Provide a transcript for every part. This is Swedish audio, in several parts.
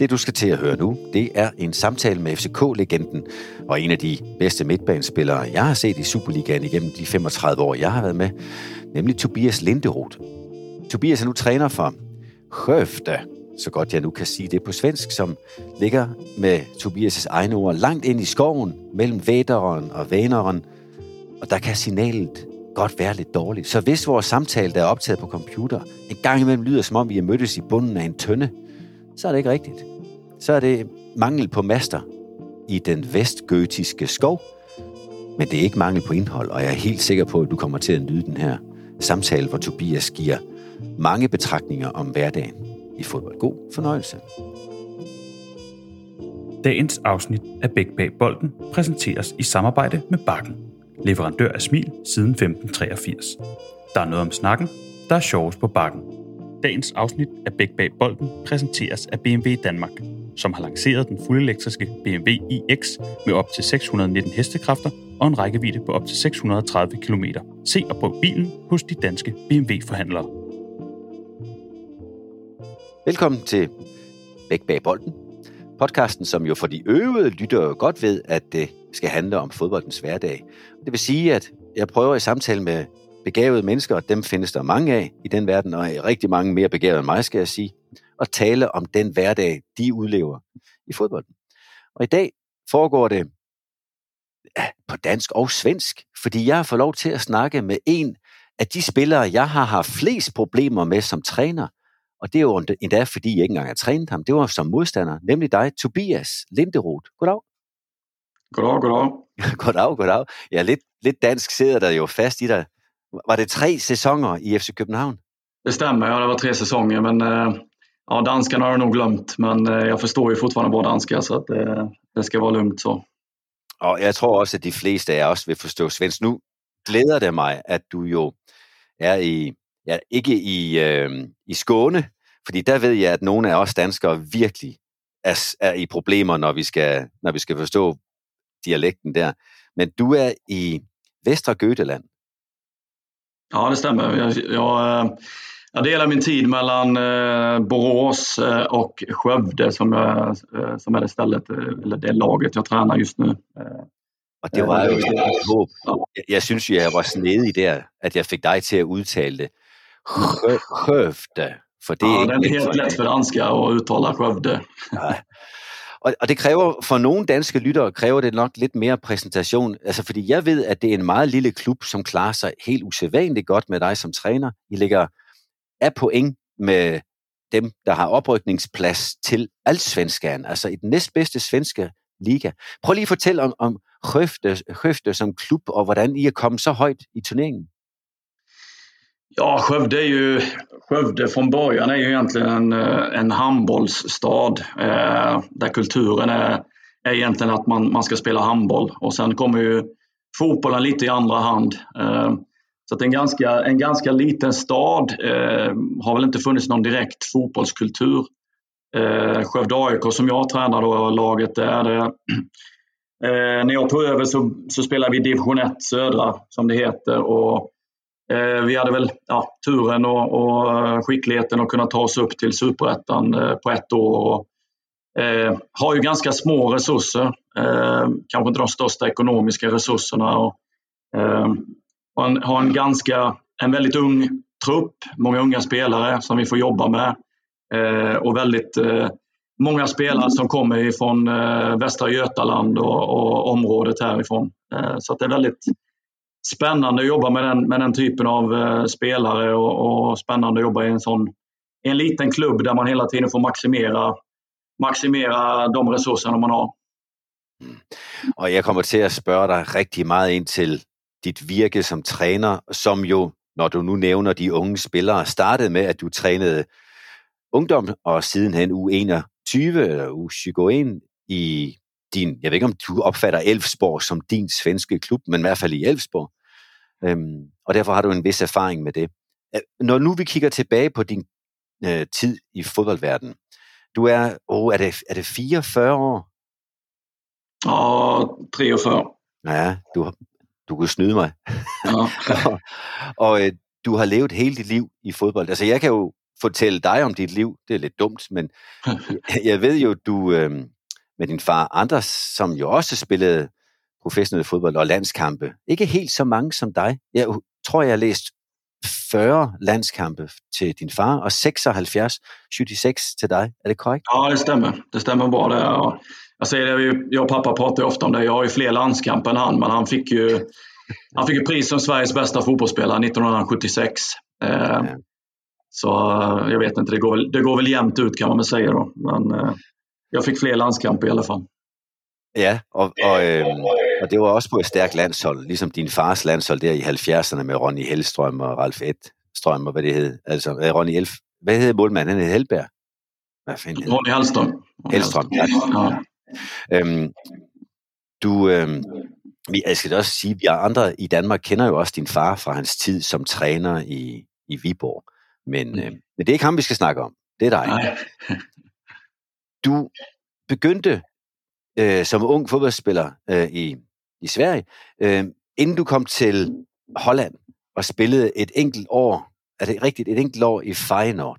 Det du skal til at høre nu, det er en samtale med FCK-legenden og en af de bedste midtbanespillere, jeg har set i Superligaen igennem de 35 år, jeg har været med, nemlig Tobias Linderoth. Tobias er nu træner for Skövde, så godt jeg nu kan sige det på svensk, som ligger med Tobias' egne ord langt ind i skoven mellem væderen og vaneren, og der kan signalet godt være lidt dårligt. Så hvis vores samtale, der er optaget på computer, en gang imellem lyder, som om vi er mødtes i bunden af en tønde, så er det ikke rigtigt. Så er det mangel på master i den vestgøtiske skov, men det er ikke mangel på indhold, og jeg er helt sikker på, at du kommer til at nyde den her samtale, hvor Tobias giver mange betragtninger om hverdagen i fodbold. God fornøjelse. Dagens afsnit af Bæk bag bolden præsenteres i samarbejde med Bakken, leverandør af smil siden 1583. Der er noget om snakken, der er sjovest på Bakken. Dagens afsnit af Bæk bag bolden præsenteres af BMW Danmark, som har lanceret den fuldelektriske BMW iX med op til 619 hestekræfter og en rækkevidde på op til 630 km. Se og prøv bilen hos de danske BMW-forhandlere. Velkommen til Bæk bag bolden. Podcasten, som jo for de øvede lytter godt ved, at det skal handle om fodboldens hverdag. Det vil sige, at jeg prøver i samtale med begavede mennesker, og dem findes der mange af i den verden, og rigtig mange mere begavede end mig, skal jeg sige, og tale om den hverdag, de udlever i fodbolden. Og i dag foregår det på dansk og svensk, fordi jeg har fået lov til at snakke med en af de spillere, jeg har haft flest problemer med som træner, og det er jo endda, fordi jeg ikke engang har trænet ham. Det var som modstander, nemlig dig, Tobias Linderoth. Goddag. Goddag, goddag. goddag, goddag. Ja, lidt, lidt dansk sidder der jo fast i dig. Var det tre säsonger i FC København? Det stämmer, ja det var tre säsonger men uh, ja, danskarna har jag nog glömt men uh, jag förstår ju fortfarande bra danska så att uh, det ska vara lugnt så. Og jeg tror også, at de fleste af jer også vil forstå svensk. Nu glæder det mig, at du jo er i, ja, ikke i, øh, i Skåne, fordi der ved jeg, at nogle af os danskere virkelig er, er i problemer, når vi, skal, når vi skal forstå dialekten der. Men du er i Västra Götaland. Ja, det stämmer. Jag, jag, jag delar min tid mellan eh, Borås eh, och Skövde som, jag, eh, som är det stället, eller det laget jag tränar just nu. Og det var håb. Jeg, jeg synes jo, jeg var snedig der, at jeg fik dig til at udtale det. Skövde. For det ja, er den er helt let for danska at udtale Skövde. Ja. Og, og det kræver, for nogle danske lyttere, kræver det nok lidt mere præsentation. Altså, fordi jeg ved, at det er en meget lille klub, som klarer sig helt usædvanligt godt med dig som træner. I ligger af point med dem, der har oprykningsplads til Allsvenskan, altså i den næstbedste svenske liga. Prøv lige at fortælle om, om Skövde, Skövde som klub, og hvordan I er kommet så højt i turneringen. Ja, Skövde är ju, Skövde från början är ju egentligen en, eh, en handbollsstad eh, där kulturen är, är egentligen att man, man ska spela handboll och sen kommer ju fotbollen lite i andra hand. Eh, så att en ganska, en ganska liten stad eh, har väl inte funnits någon direkt fotbollskultur. Eh, Skövde AIK som jag tränar då, laget där, det, eh, när jag tog över så, så spelade vi division 1 södra som det heter och Eh, vi hade väl ja, turen och, och, eh, skickligheten att kunna ta oss upp till superettan eh, på ett år. Och, eh, har ju ganska små resurser, eh, kanske inte de största ekonomiska resurserna. Och, eh, har, en, har en, ganska, en väldigt ung trupp, många unga spelare som vi får jobba med. Eh, och väldigt eh, många spelare som kommer ifrån Västra Götaland och, och området härifrån. så det är väldigt spännande att jobba med den, med den typen av eh, spelare och, och, spännande att jobba i en sån en liten klubb där man hela tiden får maximera, maximera de resurserna man har. Mm. Og jeg kommer til at spørge dig rigtig meget ind til dit virke som træner, som jo, når du nu nævner de unge spillere, startede med, at du trænede ungdom og sidenhen U21 eller U21 i din, jeg ved ikke om du opfatter Elfsborg som din svenske klub, men i hvert fald i Elfsborg. Øhm, og derfor har du en vis erfaring med det. Når nu vi kigger tilbage på din øh, tid i fodboldverdenen, du er, oh, er, det, er det 44 år? Ja, 43. Ja, du, du kunne snyde mig. Ja. og og øh, du har levet hele dit liv i fodbold. Altså jeg kan jo fortælle dig om dit liv. Det er lidt dumt, men jeg ved jo, du øh, med din far Anders, som jo også spillede professionel fodbold og landskampe. Ikke helt så mange som dig. Jeg tror, jeg har læst 40 landskampe till din far och 76, 76 till dig. Är det korrekt? Ja, det stämmer. Det stämmer bra. Det. Jag säger det, jag och pappa pratar ofta om det. Jag har ju fler landskamper än han, men han fick ju, han fick ju pris som Sveriges bästa fotbollsspelare 1976. Eh, så jag vet inte, det går, väl, det går väl jämnt ut kan man väl säga då. Men eh, jag fick fler landskamper i alla fall. Ja, og, og, øh, og det var også på et stærkt landshold, ligesom din fars landshold der i 70'erne med Ronny Hellstrøm og Ralf Edstrøm og hvad det hed. Altså, øh, Ronny Elf, hvad hed målmanden? Han hed Helberg. Hvad fanden hed Ronny Hellstrøm. Hellstrøm, ja. ja. Øhm, du, øhm, jeg skal også sige, at vi andre i Danmark kender jo også din far fra hans tid som træner i, i Viborg. Men, øh, men det er ikke ham, vi skal snakke om. Det er dig. Nej. Du begyndte øh, som ung fodboldspiller øh, i, i Sverige, øh, inden du kom til Holland og spillede et enkelt år, är det riktigt, ett enkelt år i Feyenoord?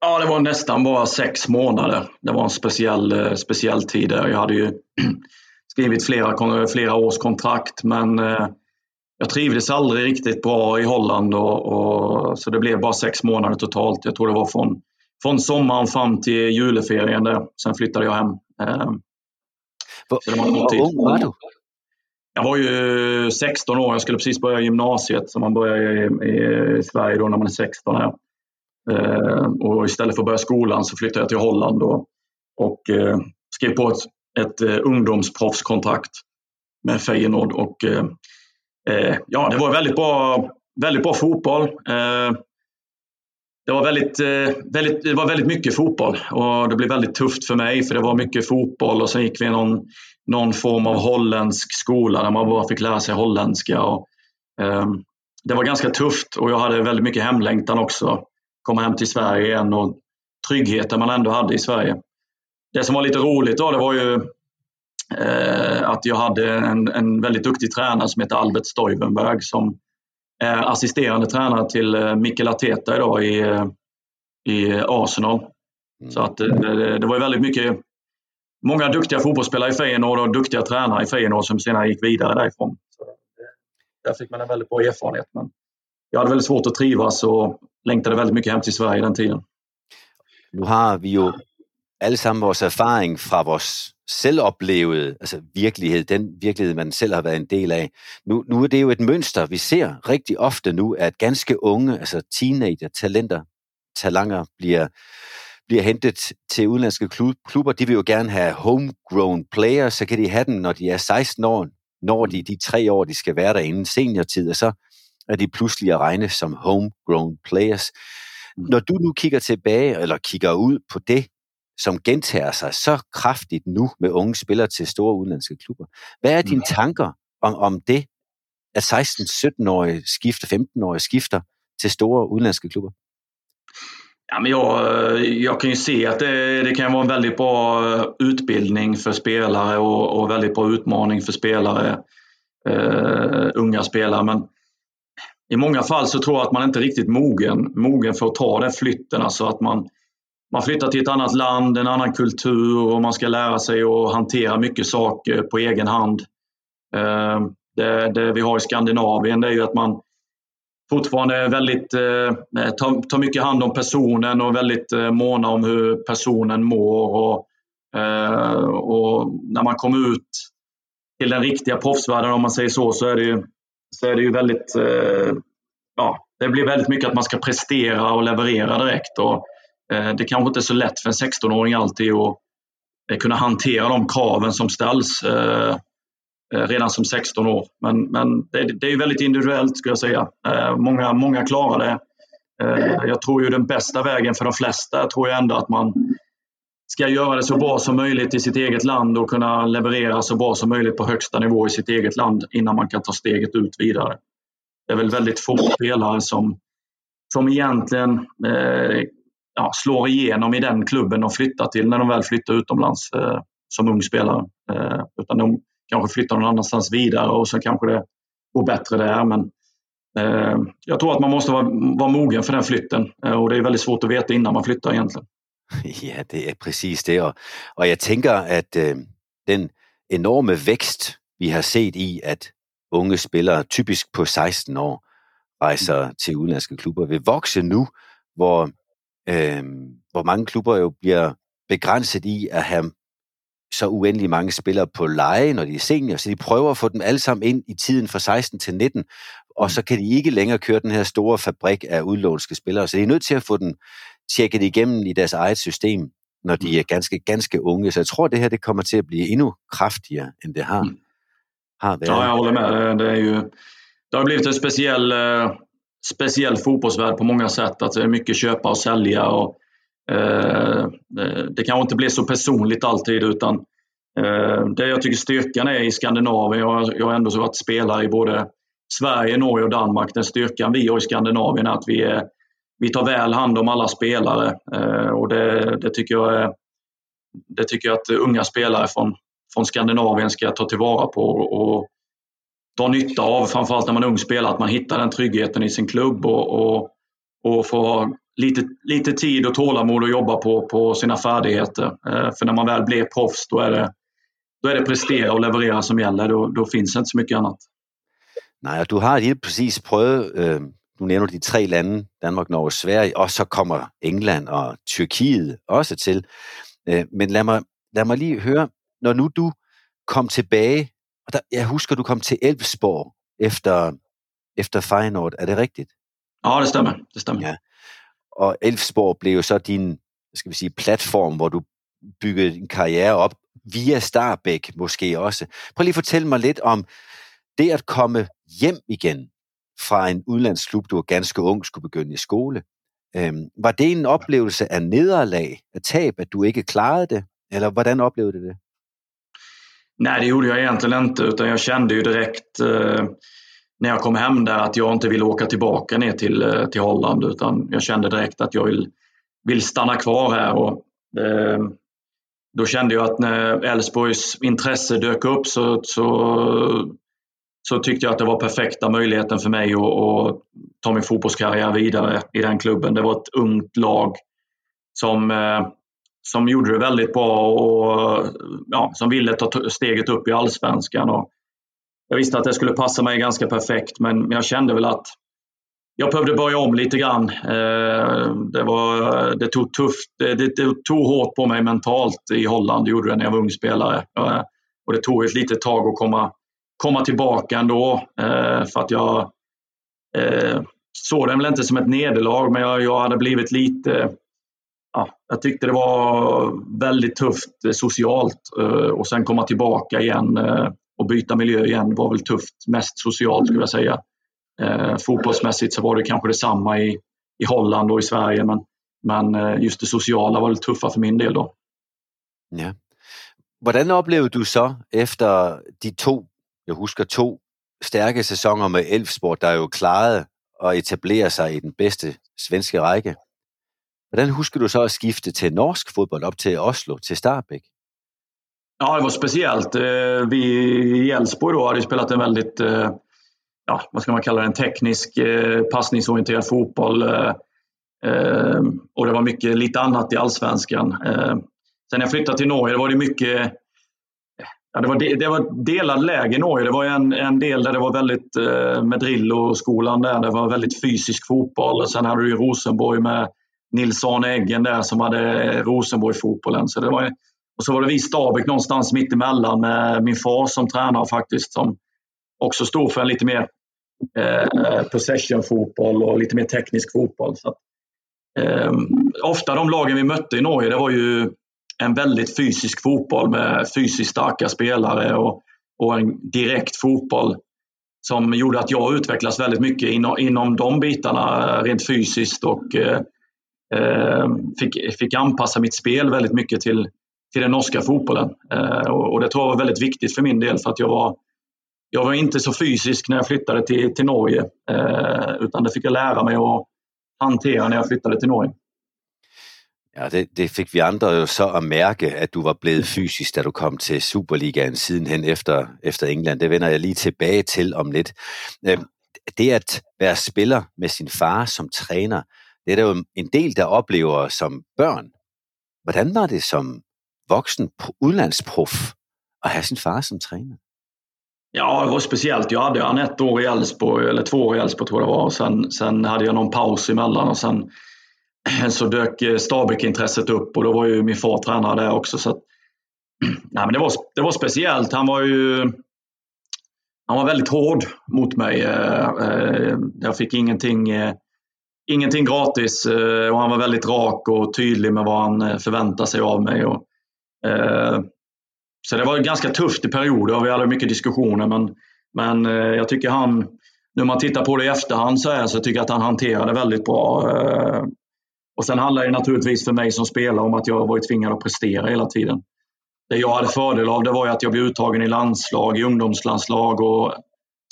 Ja, det var nästan bara sex månader. Det var en speciell, eh, speciell tid där. Jag hade ju skrivit flera, flera års kontrakt men eh, jag trivdes aldrig riktigt bra i Holland och, och, så det blev bara sex månader totalt. Jag tror det var från, från sommaren fram till juleferien där. Sen flyttade jag hem. Eh, så var ung var du? Jag var ju 16 år. Jag skulle precis börja gymnasiet som man börjar i, i Sverige då när man är 16. Här. Eh, och istället för att börja skolan så flyttade jag till Holland då, och eh, skrev på ett, ett eh, ungdomsproffskontrakt med Feyenoord. Och, eh, eh, ja, det var väldigt bra, väldigt bra fotboll. Det var väldigt, eh, väldigt, det var väldigt mycket fotboll och det blev väldigt tufft för mig för det var mycket fotboll och sen gick vi i någon, någon form av holländsk skola där man bara fick lära sig holländska. Och, um, det var ganska tufft och jag hade väldigt mycket hemlängtan också. Komma hem till Sverige igen och tryggheten man ändå hade i Sverige. Det som var lite roligt då, det var ju eh, att jag hade en, en väldigt duktig tränare som heter Albert Stuyvenberg som assisterande tränare till eh, Mikel Arteta idag i, eh, i Arsenal. Mm. Så att eh, det, det var väldigt mycket, många duktiga fotbollsspelare i Feyenoord och duktiga tränare i Feyenoord som senare gick vidare därifrån. Så där fick man en väldigt bra erfarenhet. Men jag hade väldigt svårt att trivas och längtade väldigt mycket hem till Sverige den tiden. Nu har vi ju allesammen vores erfaring fra vores selvoplevede altså virkelighed, den virkelighed, man selv har været en del af. Nu, nu er det jo et mønster, vi ser rigtig ofte nu, at ganske unge, altså teenager, talenter, talanger bliver, bliver hentet til udenlandske klubber. De vil jo gerne have homegrown players, så kan de have dem, når de er 16 år, når de de tre år, de skal være der inden seniortid, og så er de pludselig at regne som homegrown players. Når du nu kigger tilbage, eller kigger ud på det, som gentager sig så kraftigt nu med unge spillere til store udenlandske klubber. Hvad er dine mm. tanker om, om det, at 16-17-årige skifter, 15-årige skifter till stora utländska klubbar? Ja, men jag, jag kan ju se att det, det, kan vara en väldigt bra eh, utbildning för spelare och, och väldigt bra utmaning för spelare, uh, unga spelare. Men i många fall så tror jag att man inte är riktigt mogen, mogen för att ta den flytten. Alltså att man, man flyttar till ett annat land, en annan kultur och man ska lära sig att hantera mycket saker på egen hand. Eh, det, det vi har i Skandinavien det är ju att man fortfarande är väldigt, eh, tar, tar mycket hand om personen och väldigt eh, måna om hur personen mår. Och, eh, och när man kommer ut till den riktiga proffsvärlden om man säger så, så är det ju, så är det ju väldigt, eh, ja, det blir väldigt mycket att man ska prestera och leverera direkt. Och, Eh, det kanske inte är så lätt för en 16-åring alltid att eh, kunna hantera de kraven som ställs eh, redan som 16 år. Men, men det, det är väldigt individuellt skulle jag säga. Många, många klarar det. Jag tror ju den bästa vägen för de flesta tror jag ändå att man ska göra det så bra som möjligt i sitt eget land och kunna leverera så bra som möjligt på högsta nivå i sitt eget land innan man kan ta steget ut vidare. Det är väl väldigt få spelare som, som egentligen eh, ja, slår igenom i den klubben de flyttar till när de väl flyttar utomlands eh, som ung spelare. Eh, utan de kanske flyttar någon annanstans vidare och så kanske det går bättre där. Men Eh, jag tror att man måste vara, vara mogen för den flytten eh, och det är väldigt svårt att veta innan man flyttar egentligen. Ja, det är precis det. Och, och jag tänker att äh, den enorma växt vi har sett i att unga spelare, typiskt på 16 år, reser till utländska klubbar, vill växa nu, hvor, äh, hvor mange klubber jo bliver begrænset i at have så uendelig mange spillere på leje, når de er senior, så de prøver at få dem alle sammen ind i tiden fra 16 til 19, og så kan de ikke længere køre den her store fabrik af udlånske spillere, så de er nødt til at få den tjekket igennem i deres eget system, når de er ganske, ganske unge. Så jeg tror, det her det kommer til at blive endnu kraftigere, end det har, mm. har været. Ja, jag håller med. Det, är ju, det har blivit en speciell, eh, speciell fotbollsvärld på många sätt. Att det är mycket köpa och sälja. Och, eh, det kanske inte blir så personligt alltid utan eh, det jag tycker styrkan är i Skandinavien, jag, jag har ändå varit spelare i både Sverige, Norge och Danmark. Den styrkan vi har i Skandinavien är att vi, är, vi tar väl hand om alla spelare eh, och det, det, tycker jag är, det tycker jag att unga spelare från, från Skandinavien ska ta tillvara på och dra nytta av, framförallt när man är ung spelare, att man hittar den tryggheten i sin klubb och, och, och får lite, lite tid och tålamod att jobba på, på sina färdigheter. Eh, för när man väl blir proffs då är det, då är det prestera och leverera som gäller. Då, då finns det inte så mycket annat. Nej, du har lige precis prövat eh øh, nu nævner de tre lande, Danmark, Norge og Sverige, og så kommer England og Tyrkiet også til. Øh, men lad mig, lad mig lige høre, når nu du kom tilbage, og der, jeg husker, du kom til Elfsborg efter, efter Feyenoord, er det rigtigt? Ja, det stemmer. Det stemmer. Ja. Og Elfsborg blev jo så din, skal vi sige, platform, hvor du byggede din karriere op via Starbæk måske også. Prøv lige at fortælle mig lidt om det at komme hjem igen fra en udlandsklub, du var ganske ung, skulle begynde i skole. Øhm, var det en oplevelse af nederlag, af tab, at du ikke klarade det? Eller hvordan oplevde du det? Nej, det gjorde jag egentligen inte, utan jag kände ju direkt eh, när jag kom hem där att jag inte ville åka tillbaka ner till, eh, till Holland, utan jag kände direkt att jag vill, vill stanna kvar här. Och, eh, då kände jag att när Elfsborgs intresse dök upp så, så så tyckte jag att det var perfekta möjligheten för mig att, att ta min fotbollskarriär vidare i den klubben. Det var ett ungt lag som, eh, som gjorde det väldigt bra och ja, som ville ta steget upp i allsvenskan. Och jag visste att det skulle passa mig ganska perfekt, men jag kände väl att jag behövde börja om lite grann. Eh, det, var, det tog tufft. Det, det, tog hårt på mig mentalt i Holland, det gjorde det när jag var ung spelare. Eh, och det tog ett litet tag att komma komma tillbaka ändå. Eh, för att jag såg den väl inte som ett nederlag, men jag, jag hade blivit lite... Ja, jag tyckte det var väldigt tufft eh, socialt eh, och sen komma tillbaka igen eh, och byta miljö igen var väl tufft. Mest socialt skulle jag säga. Fotbollsmässigt så var det kanske detsamma i, i Holland och i Sverige, men, men just det sociala var väl tuffa för min del då. Ja. Hvordan oplevede du så efter de to jag husker to stærke sæsoner med Elfsborg, der jo klarede at etablere sig i den bedste svenska række. Hvordan husker du så at skifte til norsk fodbold op til Oslo, til Starbæk? Ja, det var speciellt. Eh, vi i Elfsborg då hade spelat en väldigt, eh, ja, vad ska man kalla det, en teknisk eh, passningsorienterad fotboll. Och det var mycket lite annat i allsvenskan. Sen när jag flyttade till Norge var det mycket Ja, det, var de, det var delad läge i Norge. Det var en, en del där det var väldigt eh, med Drillo-skolan där. Det var väldigt fysisk fotboll. Och sen hade du Rosenborg med Nils Arne Eggen där som hade Rosenborg-fotbollen. Så det var, och så var det vi Stabäck någonstans mitt emellan med min far som tränare faktiskt. Som också stod för en lite mer eh, possession-fotboll och lite mer teknisk fotboll. Så att, eh, ofta de lagen vi mötte i Norge, det var ju en väldigt fysisk fotboll med fysiskt starka spelare och, och en direkt fotboll som gjorde att jag utvecklades väldigt mycket inom, inom de bitarna rent fysiskt och eh, Eh, fick, fick anpassa mitt spel väldigt mycket till, till den norska fotbollen. Eh, och, och, det tror jag var väldigt viktigt för min del för att jag var, jag var inte så fysisk när jag flyttade till, till Norge eh, utan det fick jag lära mig att hantera när jag flyttade till Norge. Ja, det, det fick vi andra jo så att märka att du var blevet fysisk, da du kom till Superligaen sidenhen efter, efter England. Det vender jag lige tilbage till om lidt. Det att vara spelare med sin far som tränare det er der jo en del, der oplever som børn. Hvordan var det som voksen udlandsprof at have sin far som træner? Ja, det var speciellt. Jag hade han ett år i Elfsborg, eller två år i Elfsborg tror jag det var. Sen, sen hade jag någon paus emellan och sen så dök eh, Stabæk-intresset upp och då var ju min far tränare där också. Så att, nej, men det, var, det var speciellt. Han var ju han var väldigt hård mot mig. Eh, eh, jag fick ingenting, ingenting gratis eh, och han var väldigt rak och tydlig med vad han eh, förväntade sig av mig. Och, eh, så det var ganska tufft i perioder och vi hade mycket diskussioner men, men jag tycker han, nu när man tittar på det i efterhand så, här, så tycker jag att han hanterade väldigt bra. Och sen handlar det naturligtvis för mig som spelare om att jag varit tvingad att prestera hela tiden. Det jag hade fördel av det var att jag blev uttagen i landslag, i ungdomslandslag och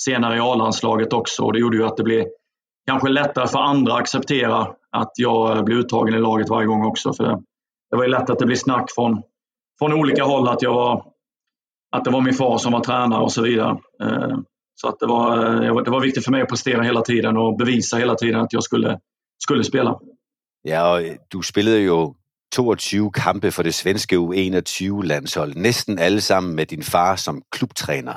senare i A-landslaget också. Och det gjorde ju att det blev kanske lättare för andra att acceptera att jag blir uttagen i laget varje gång också. För det var ju lätt att det blev snack från, från olika håll att, jag var, att det var min far som var tränare och så vidare. Eh, så att det, var, eh, det var viktigt för mig att prestera hela tiden och bevisa hela tiden att jag skulle, skulle spela. Ja, du spelade ju 22 kampe for det svenske U21-landshold. Næsten alle sammen med din far som klubtræner.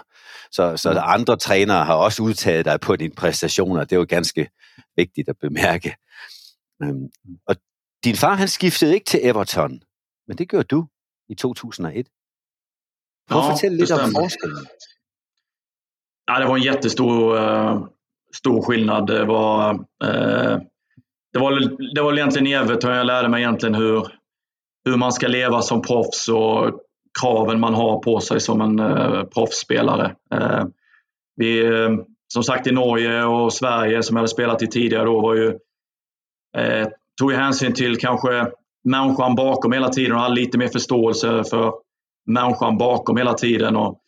Så, så mm. andre trænere har også udtaget dig på dine præstationer. Det er jo ganske vigtigt at bemærke. Øhm, og din far, han skiftede ikke til Everton, men det gjorde du i 2001. Prøv at fortælle lidt om forskellen. Ja, det var en jättestor uh, stor skillnad. Det var, uh, det var, det var egentligen i Everton jag lärde mig egentligen hur, hur man ska leva som proffs och kraven man har på sig som en eh, proffsspelare. Eh, vi, eh, som sagt i Norge och Sverige som jag hade spelat i tidigare då var ju, eh, tog ju hänsyn till kanske människan bakom hela tiden och hade lite mer förståelse för människan bakom hela tiden. Och,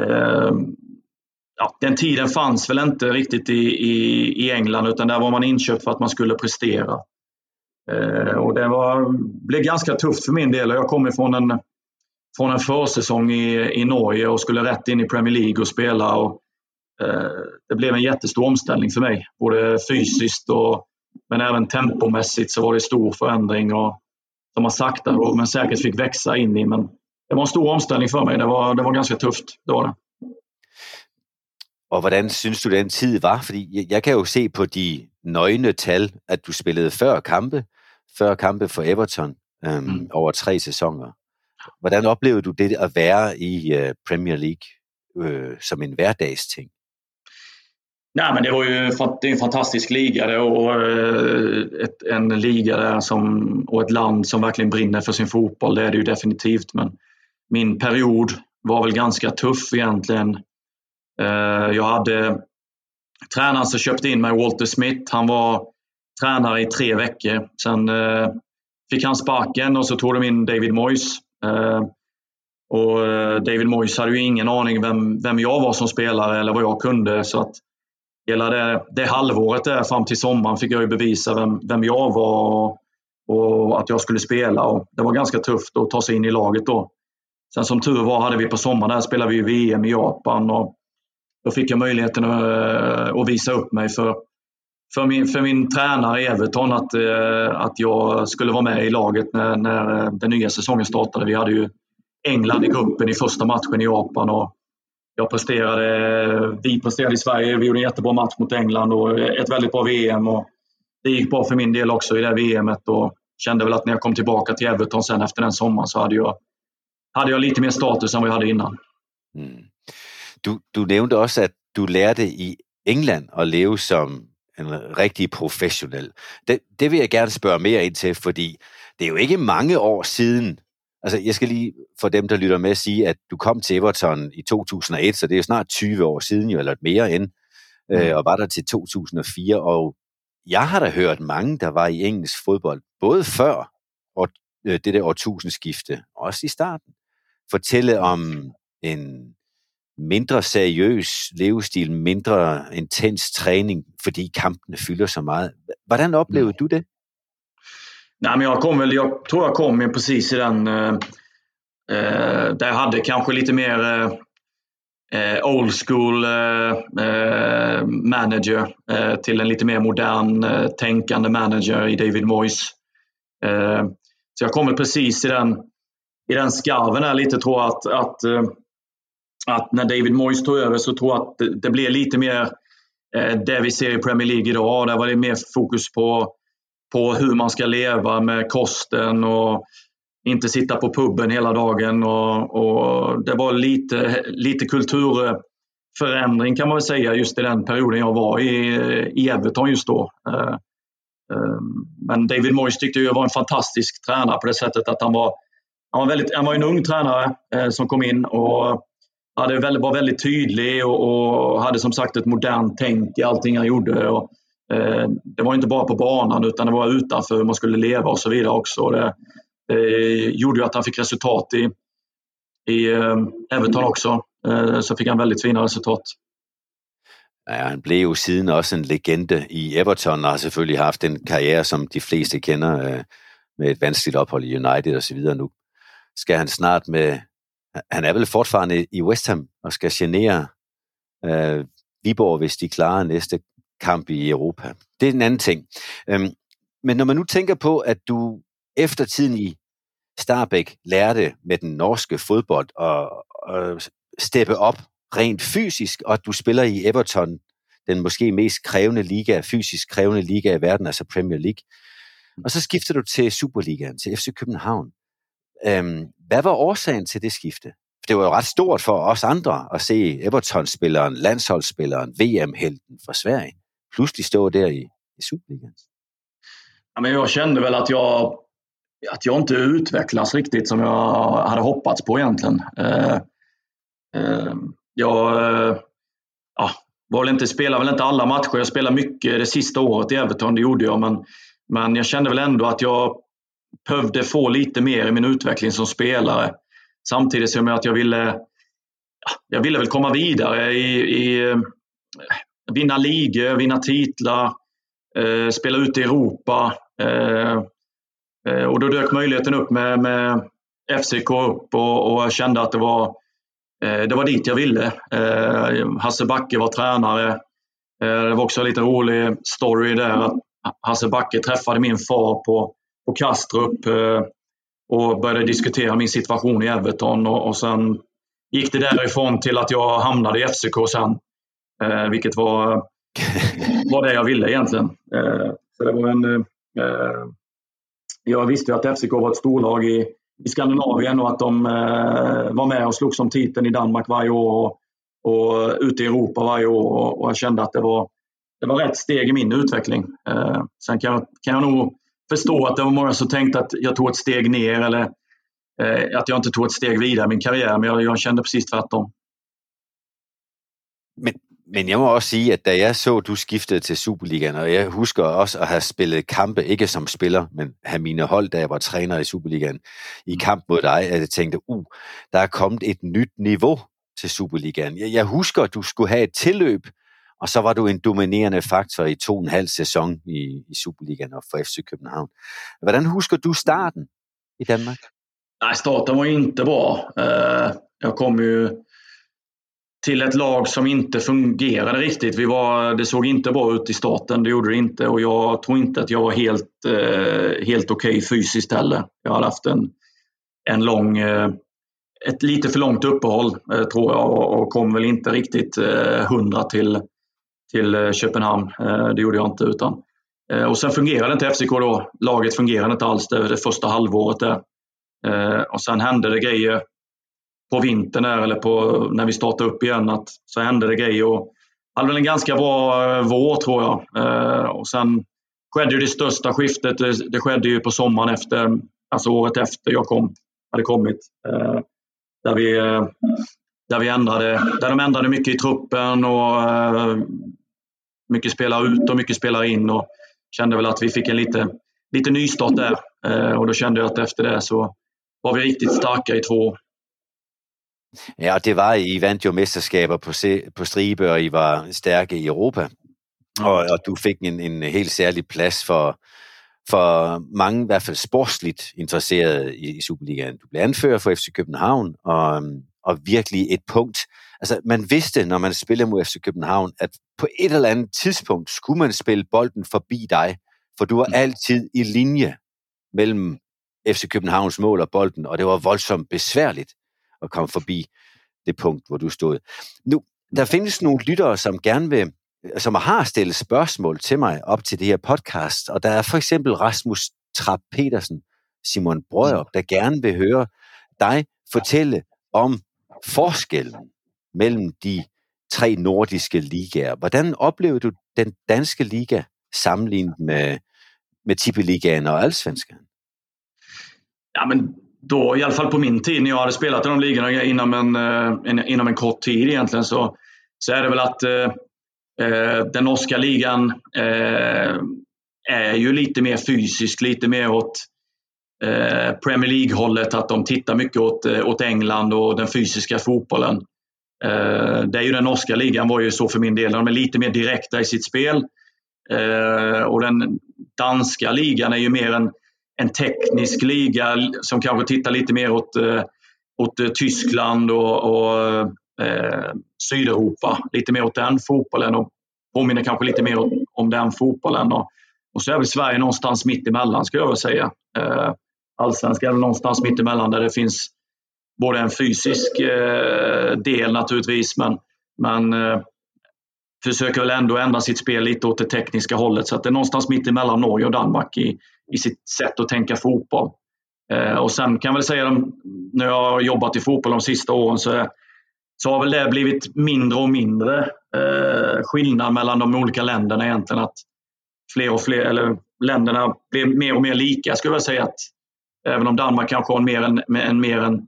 eh, ja, den tiden fanns väl inte riktigt i, i, i England utan där var man inköpt för att man skulle prestera. Eh, och det var, blev ganska tufft för min del. Jag kom ifrån en, från en försäsong i, i Norge och skulle rätt in i Premier League och spela. Och, eh, det blev en jättestor omställning för mig, både fysiskt och men även tempomässigt så var det stor förändring och som man sakta men säkert fick växa in i. Men det var en stor omställning för mig. Det var, det var ganska tufft. Det var det. Og hvordan synes du, den tid var? Fordi jeg kan jo se på de nøgne tal, at du spillede før kampe, før kampe for Everton øhm, mm. over tre sæsoner. Hvordan oplevede du det at være i uh, Premier League uh, som en hverdagsting? Nej, men det var ju det är en fantastisk liga det, och ett, en liga där som, och ett land som verkligen brinner för sin fotboll. Det är det ju definitivt. Men min period var väl ganska tuff egentligen Eh, jag hade tränaren som köpte in mig, Walter Smith, han var tränare i tre veckor. Sen eh, fick han sparken och så tog de in David Moyes. Eh, och David Moyes hade ju ingen aning vem, vem jag var som spelare eller vad jag kunde. Så att hela det, det halvåret där fram till sommaren fick jag ju bevisa vem, vem jag var och, och att jag skulle spela. Och det var ganska tufft att ta sig in i laget då. Sen som tur var hade vi på sommaren där spelade vi VM i Japan och då fick jag möjligheten att, eh, att visa upp mig för, för, min, för min tränare Everton att, eh, att jag skulle vara med i laget när, när eh, den nya säsongen startade. Vi hade ju England i gruppen i första matchen i Japan och jag presterade, vi presterade i Sverige. Vi gjorde en jättebra match mot England och ett väldigt bra VM. Och det gick bra för min del också i det VMet och kände väl att när jag kom tillbaka till Everton sen efter den sommaren så hade jag, hade jag lite mer status än vad jag hade innan. Mm. Du, du nævnte også, at du lærte i England at leve som en rigtig professionel. Det, det vil jeg gerne spørge mere ind til, fordi det er jo ikke mange år siden. Altså, jeg skal lige for dem, der lytter med, sige, at du kom til Everton i 2001, så det er jo snart 20 år siden, jo, eller mere end, mm. øh, og var der til 2004. Og jeg har da hørt mange, der var i engelsk fodbold, både før og, øh, det der årtusindskifte, også i starten, fortælle om en mindre seriøs levestil, mindre intens træning, fordi kampene fylder så meget. Hvordan oplevede mm. du det? Nej, men jag, kom väl, jag tror jag kom in precis i den, eh, eh, där jag hade kanske lite mer eh, eh, old school eh, eh manager eh, till en lite mer modern eh, tänkande manager i David Moyes. så jag kommer precis i den, i den skarven här lite tror jag att, att, att när David Moyes tog över så tror jag att det, blev lite mer eh, det vi ser i Premier League idag. Där var det mer fokus på, på hur man ska leva med kosten och inte sitta på puben hela dagen. Och, och det var lite, lite kulturförändring kan man väl säga just i den perioden jag var i, i Everton just då. Eh, ehm, men David Moyes tyckte jag var en fantastisk tränare på det sättet att han var, han var, väldigt, han var en ung tränare eh, som kom in och hade väldigt, var väldigt tydlig och, och, hade som sagt ett modernt tänk i allting han gjorde. Och, eh, det var inte bara på banan utan det var utanför hur man skulle leva och så vidare också. Det, eh, gjorde ju att han fick resultat i, i eh, Everton också. Eh, så fick han väldigt fina resultat. Ja, han blev ju siden också en legende i Everton och har selvfølgelig haft en karriär som de flesta känner eh, med ett vanskligt uppehåll i United och så vidare. Nu ska han snart med, han är väl fortfarande i West Ham och ska genera øh, Viborg, hvis de klarar nästa kamp i Europa. Det är en annan ting. Øhm, men när man nu tänker på, att du efter tiden i Starbæk lærte med den norske fodbold at, at steppe op rent fysisk, og at du spiller i Everton, den måske mest krævende liga, fysisk krævende liga i verden, altså Premier League. Og så skifter du til Superligaen, til FC København. Øhm, hvad var årsagen til det skifte? For det var jo ret stort for os andre at se Everton-spilleren, landsholdsspilleren, VM-helten fra Sverige, pludselig stå der i, i Superligaen. Ja, men jag kände väl att jag att jag inte utvecklas riktigt som jag hade hoppats på egentligen. Eh, eh, jag eh, ja, var väl inte, spelade väl inte alla matcher. Jag spelade mycket det sista året i Everton, det gjorde jag. Men, men jag kände väl ändå att jag behövde få lite mer i min utveckling som spelare. Samtidigt som jag att jag ville, jag ville väl komma vidare i, i eh, vinna ligor, vinna titlar, eh, spela ute i Europa. Eh, eh, och då dök möjligheten upp med, med FCK upp och, och jag kände att det var, eh, det var dit jag ville. Eh, Hasse Backe var tränare. Eh, det var också en lite rolig story där att Hasse Backe träffade min far på, på Kastrup och började diskutera min situation i Everton och, och sen gick det därifrån till att jag hamnade i FCK sen. vilket var, var det jag ville egentligen. så det var en jag visste att FCK var ett storlag i, i Skandinavien och att de eh, var med och slogs om titeln i Danmark varje år och, och ute i Europa varje år. Och, jag kände att det var, det var rätt steg i min utveckling. Eh, sen kan jag, kan jag nog förstå att det var många som tänkte att jag tog ett steg ner eller eh, att jag inte tog ett steg vidare i min karriär, men jag, jag kände precis tvärtom. Men men jeg må også sige, at da jeg så, at du skiftede til Superligaen, og jeg husker også at have spillet kampe, ikke som spiller, men have mine hold, da jeg var træner i Superligaen, i kamp mod dig, at jeg tænkte, uh, der er kommet et nyt niveau til Superligaen. Jeg, jeg husker, at du skulle have et tilløb, og så var du en dominerende faktor i to og en halv sæson i, i Superligaen og for FC København. Hvordan husker du starten i Danmark? Nej, starten var inte bra. Uh, jag kom ju till ett lag som inte fungerade riktigt. Vi var, det såg inte bra ut i starten, det gjorde det inte. Och jag tror inte att jag var helt, eh, helt okej okay fysiskt heller. Jag hade haft en, en lång, eh, ett lite för långt uppehåll tror jag och, kom väl inte riktigt hundra till, till eh, Köpenhamn. Eh, det gjorde jag inte. utan eh, Och sen fungerade inte FCK då. Laget fungerade inte alls det, det första halvåret där. Och sen hände det grejer på vintern där eller på, när vi startade upp igen att så hände det grejer. Och hade väl en ganska bra vår tror jag. Och sen skedde det största skiftet. Det, skedde ju på sommaren efter, alltså året efter jag kom, hade kommit. Där vi, där vi ändrade, där de ändrade mycket i truppen och mycket spelar ut och mycket spelar in och kände väl att vi fick en lite, lite nystart där. Och då kände jag att efter det så var vi riktigt starka i två Ja, og det var, I vandt jo mesterskaber på, på stribe, og I var stærke i Europa. Og, og du fik en, en helt særlig plads for, for mange, i hvert fald sportsligt interesserede i, i Superligaen. Du blev anfører for FC København, og, og virkelig et punkt, Altså, man vidste, når man spillede mod FC København, at på et eller andet tidspunkt skulle man spille bolden forbi dig, for du var mm. altid i linje mellem FC Københavns mål og bolden, og det var voldsomt besværligt at komme forbi det punkt, hvor du stod. Nu, der findes nogle lyttere, som gerne vil, som har stillet spørgsmål til mig op til det her podcast, og der er for eksempel Rasmus Trapp Petersen, Simon Brøger, der gerne vil høre dig fortælle om forskellen mellem de tre nordiske ligaer. Hvordan oplever du den danske liga sammenlignet med, med Tippeligaen och Allsvenskan? Ja, men då, i alla fall på min tid när jag hade spelat i de ligorna inom en, eh, en, inom en kort tid egentligen, så, så är det väl att eh, eh den norska ligan eh, är ju lite mer fysisk, lite mer åt eh, Premier League-hållet, att de tittar mycket åt, eh, åt England och den fysiska fotbollen. Eh, det är ju den norska ligan var ju så för min del. De är lite mer direkta i sitt spel. Eh, och den danska ligan är ju mer en, en teknisk liga som kanske tittar lite mer åt, eh, åt eh, Tyskland och, och eh, Sydeuropa. Lite mer åt den fotbollen och påminner kanske lite mer om, om den fotbollen. Och, och så är väl Sverige någonstans mitt emellan skulle jag vilja säga. Eh, Allsvenskan är väl någonstans mitt emellan där det finns både en fysisk eh, del naturligtvis men, men eh, försöker väl ändå ändra sitt spel lite åt det tekniska hållet. Så att det är någonstans mitt emellan Norge och Danmark i, i sitt sätt att tänka fotboll. Eh, och sen kan jag väl säga, när jag har jobbat i fotboll de sista åren så, är, så har väl det blivit mindre och mindre eh, skillnad mellan de olika länderna egentligen. Att fler och fler, eller länderna blir mer och mer lika skulle jag säga. att Även om Danmark kanske har en mer en, en, mer en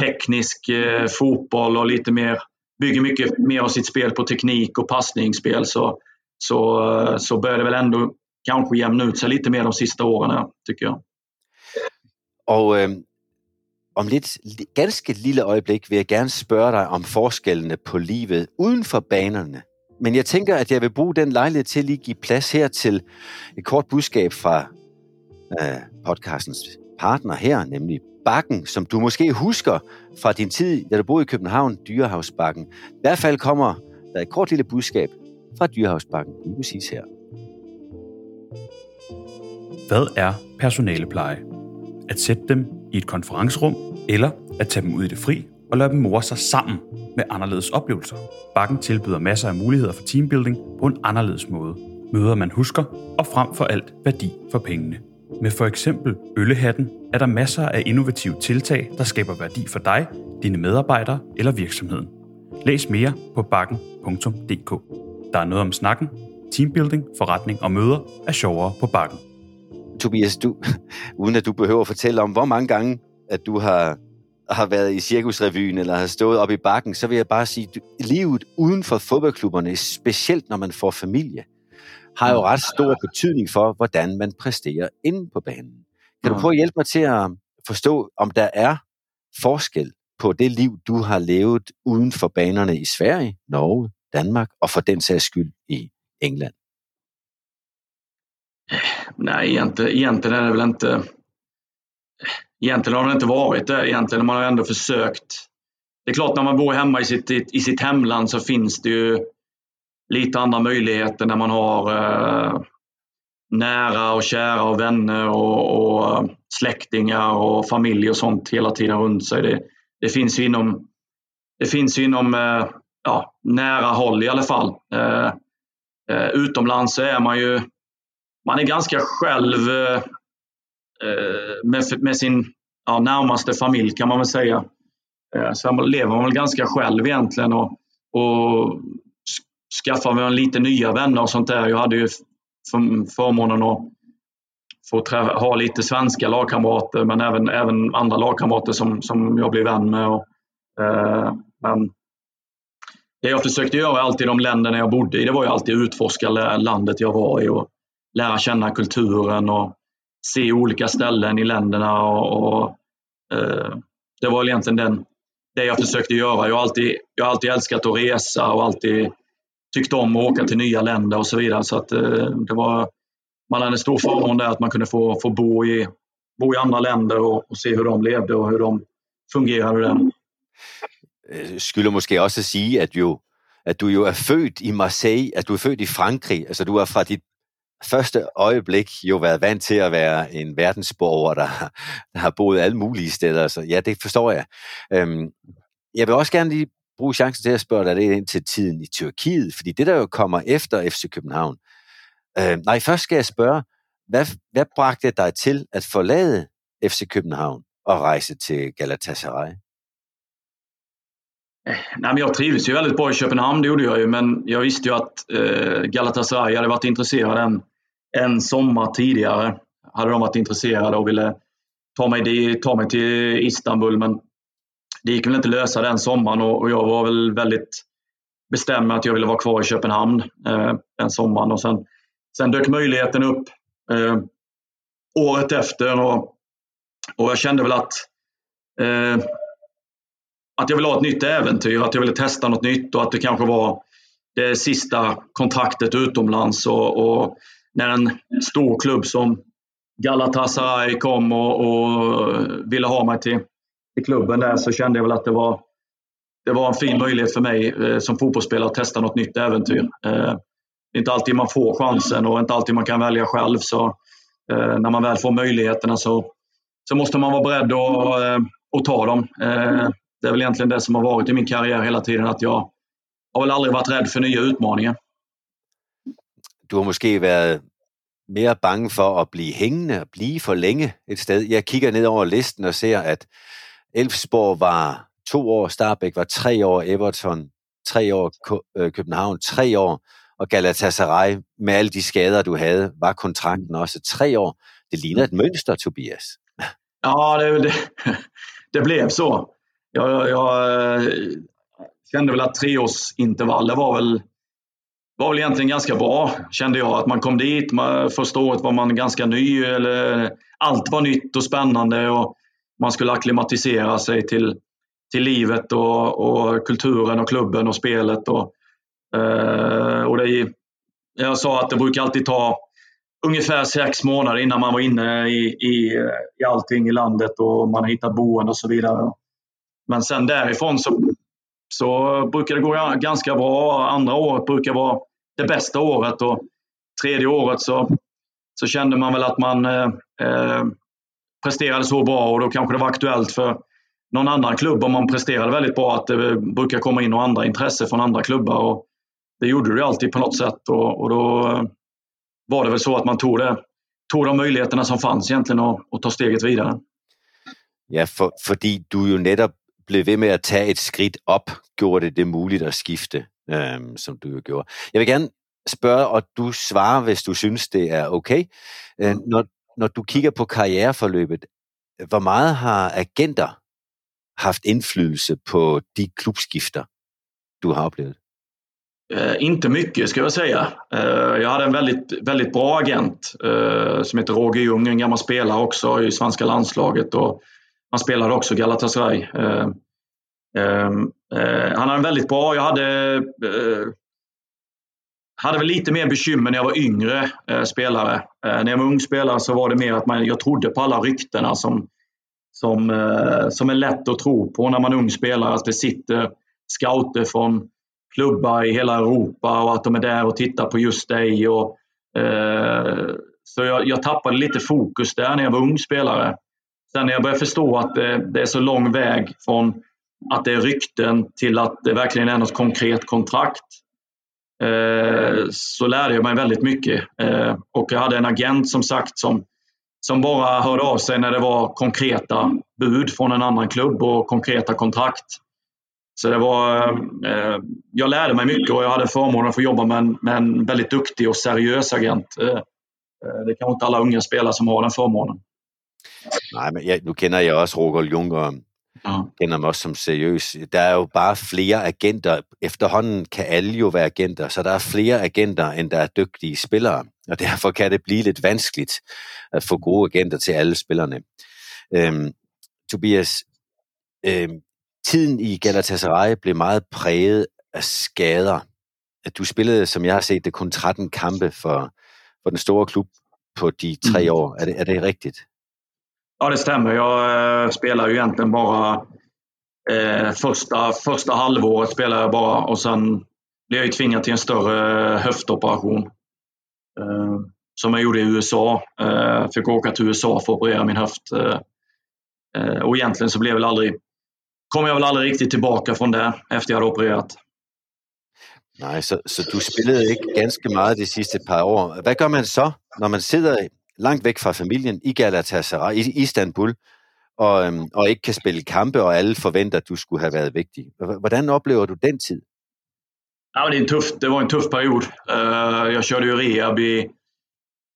teknisk eh, fotboll och lite mer, bygger mycket mer av sitt spel på teknik och passningsspel så, så, eh, så börjar det väl ändå kanske jämna ut sig lite mer de sista åren, tycker jag. Och eh, om ett ganska lille ögonblick vill jag gärna fråga dig om skillnaderna på livet utanför banorna. Men jag tänker att jag vill bruge den lejlighed till att lige give plads her til et kort budskap från eh, podcastens partner her, nemlig Bakken, som du måske husker fra din tid, da du boede i København, Dyrehavsbakken. I hvert fald kommer der et kort lille budskab fra Dyrehavsbakken, lige præcis her. Hvad er personalepleje? At sætte dem i et konferencerum, eller at tage dem ud i det fri og lade dem more sig sammen med anderledes oplevelser. Bakken tilbyder masser af muligheder for teambuilding på en anderledes måde. Møder man husker, og frem for alt værdi for pengene. Med for eksempel Øllehatten er der masser af innovative tiltag, der skaber værdi for dig, dine medarbejdere eller virksomheden. Læs mere på bakken.dk. Der er noget om snakken, teambuilding, forretning og møder er sjovere på bakken. Tobias, du, uden at du behøver at fortælle om, hvor mange gange, at du har, har været i cirkusrevyen eller har stået op i bakken, så vil jeg bare sige, at livet uden for fodboldklubberne, specielt når man får familie, har jo ret stor betydning for, hvordan man præsterer inde på banen. Kan du prøve at hjælpe mig til at forstå, om der er forskel på det liv, du har levet uden for banerne i Sverige, Norge, Danmark og for den sags skyld i England? Nej, egentligen, egentligen är det väl inte... Egentligen har det inte varit det. Egentligen man har ändå försökt. Det är klart, när man bor hemma i sitt, i sitt hemland så finns det ju lite andra möjligheter när man har eh, nära och kära och vänner och, och eh, släktingar och familj och sånt hela tiden runt sig. Det, det finns ju inom, det finns inom eh, ja, nära håll i alla fall. Eh, eh, utomlands så är man ju man är ganska själv eh, eh med, med, sin ja, närmaste familj kan man väl säga. Eh, så lever man väl ganska själv egentligen och, och skaffa mig lite nya vänner och sånt där. Jag hade ju förmånen att få ha lite svenska lagkamrater men även, även andra lagkamrater som, som jag blev vän med. Och, eh, men det jag försökte göra alltid i de länderna jag bodde i, det var ju alltid att utforska landet jag var i och lära känna kulturen och se olika ställen i länderna. Och, och eh, det var egentligen den, det jag försökte göra. Jag har alltid, jag har alltid älskat att resa och alltid tyckte om att åka till nya länder och så vidare. Så att, eh, det var, man hade en stor förmån där att man kunde få, få bo, i, bo i andra länder och, och se hur de levde och hur de fungerade där. Eh, skulle måske också säga att, ju, att du ju är född i Marseille, att du är född i Frankrike, alltså du er från ditt första ögonblick jo været vant til at en världsborgare der, der har boet alle mulige steder, så ja, det förstår jag. Øhm, jeg vil også gerne lige bruge chancen til at spørge dig lidt ind til tiden i Tyrkiet, fordi det der jo kommer efter FC København. Øh, nej, først skal jeg spørge, hvad, hvad bragte dig til at forlade FC København og rejse til Galatasaray? Eh, nej, men jag trivdes ju väldigt bra i Köpenhamn, det gjorde jag ju, men jag visste ju att eh, Galatasaray hade varit intresserade en, en sommar tidigare. Hade de varit intresserade och ville ta mig, dit, ta mig till Istanbul, men det gick väl inte att lösa den sommaren och, och jag var väl väldigt bestämd med att jag ville vara kvar i Köpenhamn eh, den sommaren. Och sen, sen dök möjligheten upp eh, året efter och, och jag kände väl att eh, att jag ville ha ett nytt äventyr, att jag ville testa något nytt och att det kanske var det sista kontraktet utomlands. Och, och när en stor klubb som Galatasaray kom och, och ville ha mig till, i klubben där så kände jag väl att det var, det var en fin möjlighet för mig eh, som fotbollsspelare att testa något nytt äventyr. Eh, det är inte alltid man får chansen och inte alltid man kan välja själv. Så eh, när man väl får möjligheterna så, så måste man vara beredd att, eh, att ta dem. Eh, det är väl egentligen det som har varit i min karriär hela tiden, att jag har väl aldrig varit rädd för nya utmaningar. Du har måske varit mer bange för att bli hängande, bli för länge ett et sted. Jeg kigger ned over listen ser, att Elfsborg var to år, Starbæk var tre år, Everton tre år, øh, København tre år, og Galatasaray med alle de skader, du havde, var kontrakten også tre år. Det ligner et mønster, Tobias. Ja, det, det, det blev så jag, jag øh, kände väl att treårsintervaller var väl, var väl egentligen ganska bra, kände jag. Att man kom dit, man, första året var man ganska ny. Eller, allt var nytt och spännande och man skulle akklimatisera sig till, till livet och, och kulturen och klubben och spelet. Och, eh, och det, jag sa att det brukar alltid ta ungefär sex månader innan man var inne i, i, i allting i landet och man har hittat boende och så vidare. Men sen därifrån så, så brukar det gå ganska bra. Andra året brukar vara det bästa året och tredje året så, så kände man väl att man eh, eh presterade så bra och då kanske det var aktuellt för någon annan klubb om man presterade väldigt bra att det brukar komma in några andra intresse från andra klubbar. Och det gjorde det alltid på något sätt och, och då var det väl så att man tog, det, tog de möjligheterna som fanns egentligen och, og ta steget vidare. Ja, for, fordi du jo netop blev ved med at tage et skridt op, gjorde det det muligt at skifte, øhm, som du jo gjorde. Jeg vil gerne spørge, og du svarer, hvis du synes, det er okay. Øh, når, når du kigger på karriereforløbet, hvor meget har agenter haft indflydelse på de klubskifter, du har oplevet? Uh, inte mycket ska jag säga. Uh, jag hade en väldigt, väldigt bra agent uh, som heter Roger Ljung, en gammal spelare också i svenska landslaget och han spelade också Galatasaray. Eh, ehm, eh, han hade väldigt bra. Jag hade, eh, hade väl lite mer bekymmer när jag var yngre eh, spelare. Eh, när jag var ung spelare så var det mer att man, jag trodde på alla ryktena som, som, eh, som är lätt att tro på när man är ung spelare. Att det sitter scouter från klubbar i hela Europa och att de är där och tittar på just dig. Och, eh, så jag, jag, tappade lite fokus där när jag var ung spelare. Sen när jag började förstå att det, det är så lång väg från att det är rykten till att det verkligen är något konkret kontrakt Eh, så lärde jag mig väldigt mycket. Eh, och jag hade en agent som sagt som, som bara hörde av sig när det var konkreta bud från en annan klubb och konkreta kontrakt. Så det var, eh, jag lärde mig mycket och jag hade förmånen att få jobba med en, med en väldigt duktig och seriös agent. Det kan kanske inte alla unga spelare som har den förmånen. Nej, men jag, nu känner jag också Roger Ljunggren kender ham også som seriøs. Der er jo bare flere agenter. Efterhånden kan alle jo være agenter, så der er flere agenter, end der er dygtige spillere. Og derfor kan det blive lidt vanskeligt at få gode agenter til alle spillerne. Øhm, Tobias, øhm, tiden i Galatasaray blev meget præget af skader. At du spillede, som jeg har set det, kun 13 kampe for, for den store klub på de tre mm. år. Er det, er det rigtigt? Ja, det stämmer. Jag eh, spelar ju egentligen bara Eh, första, första halvåret spelar jag bara och sen blev jag tvingad till en större eh, höftoperation. Eh, som jag gjorde i USA. Eh, fick åka till USA för att operera min höft. Eh, eh och egentligen så blev väl aldrig, kom jag väl aldrig riktigt tillbaka från det efter jag hade opererat. Nej, så, så du spelade inte ganska mycket de sista par åren. Vad gör man så när man sitter långt væk från familjen i Galatasaray, i Istanbul, och, øhm, og ikke kan spille kampe, och alla förväntar att du skulle ha varit viktig. Hur upplever du den tiden? Ja, det, är en tuff, det var en tuff period. Uh, øh, jag körde ju rehab i,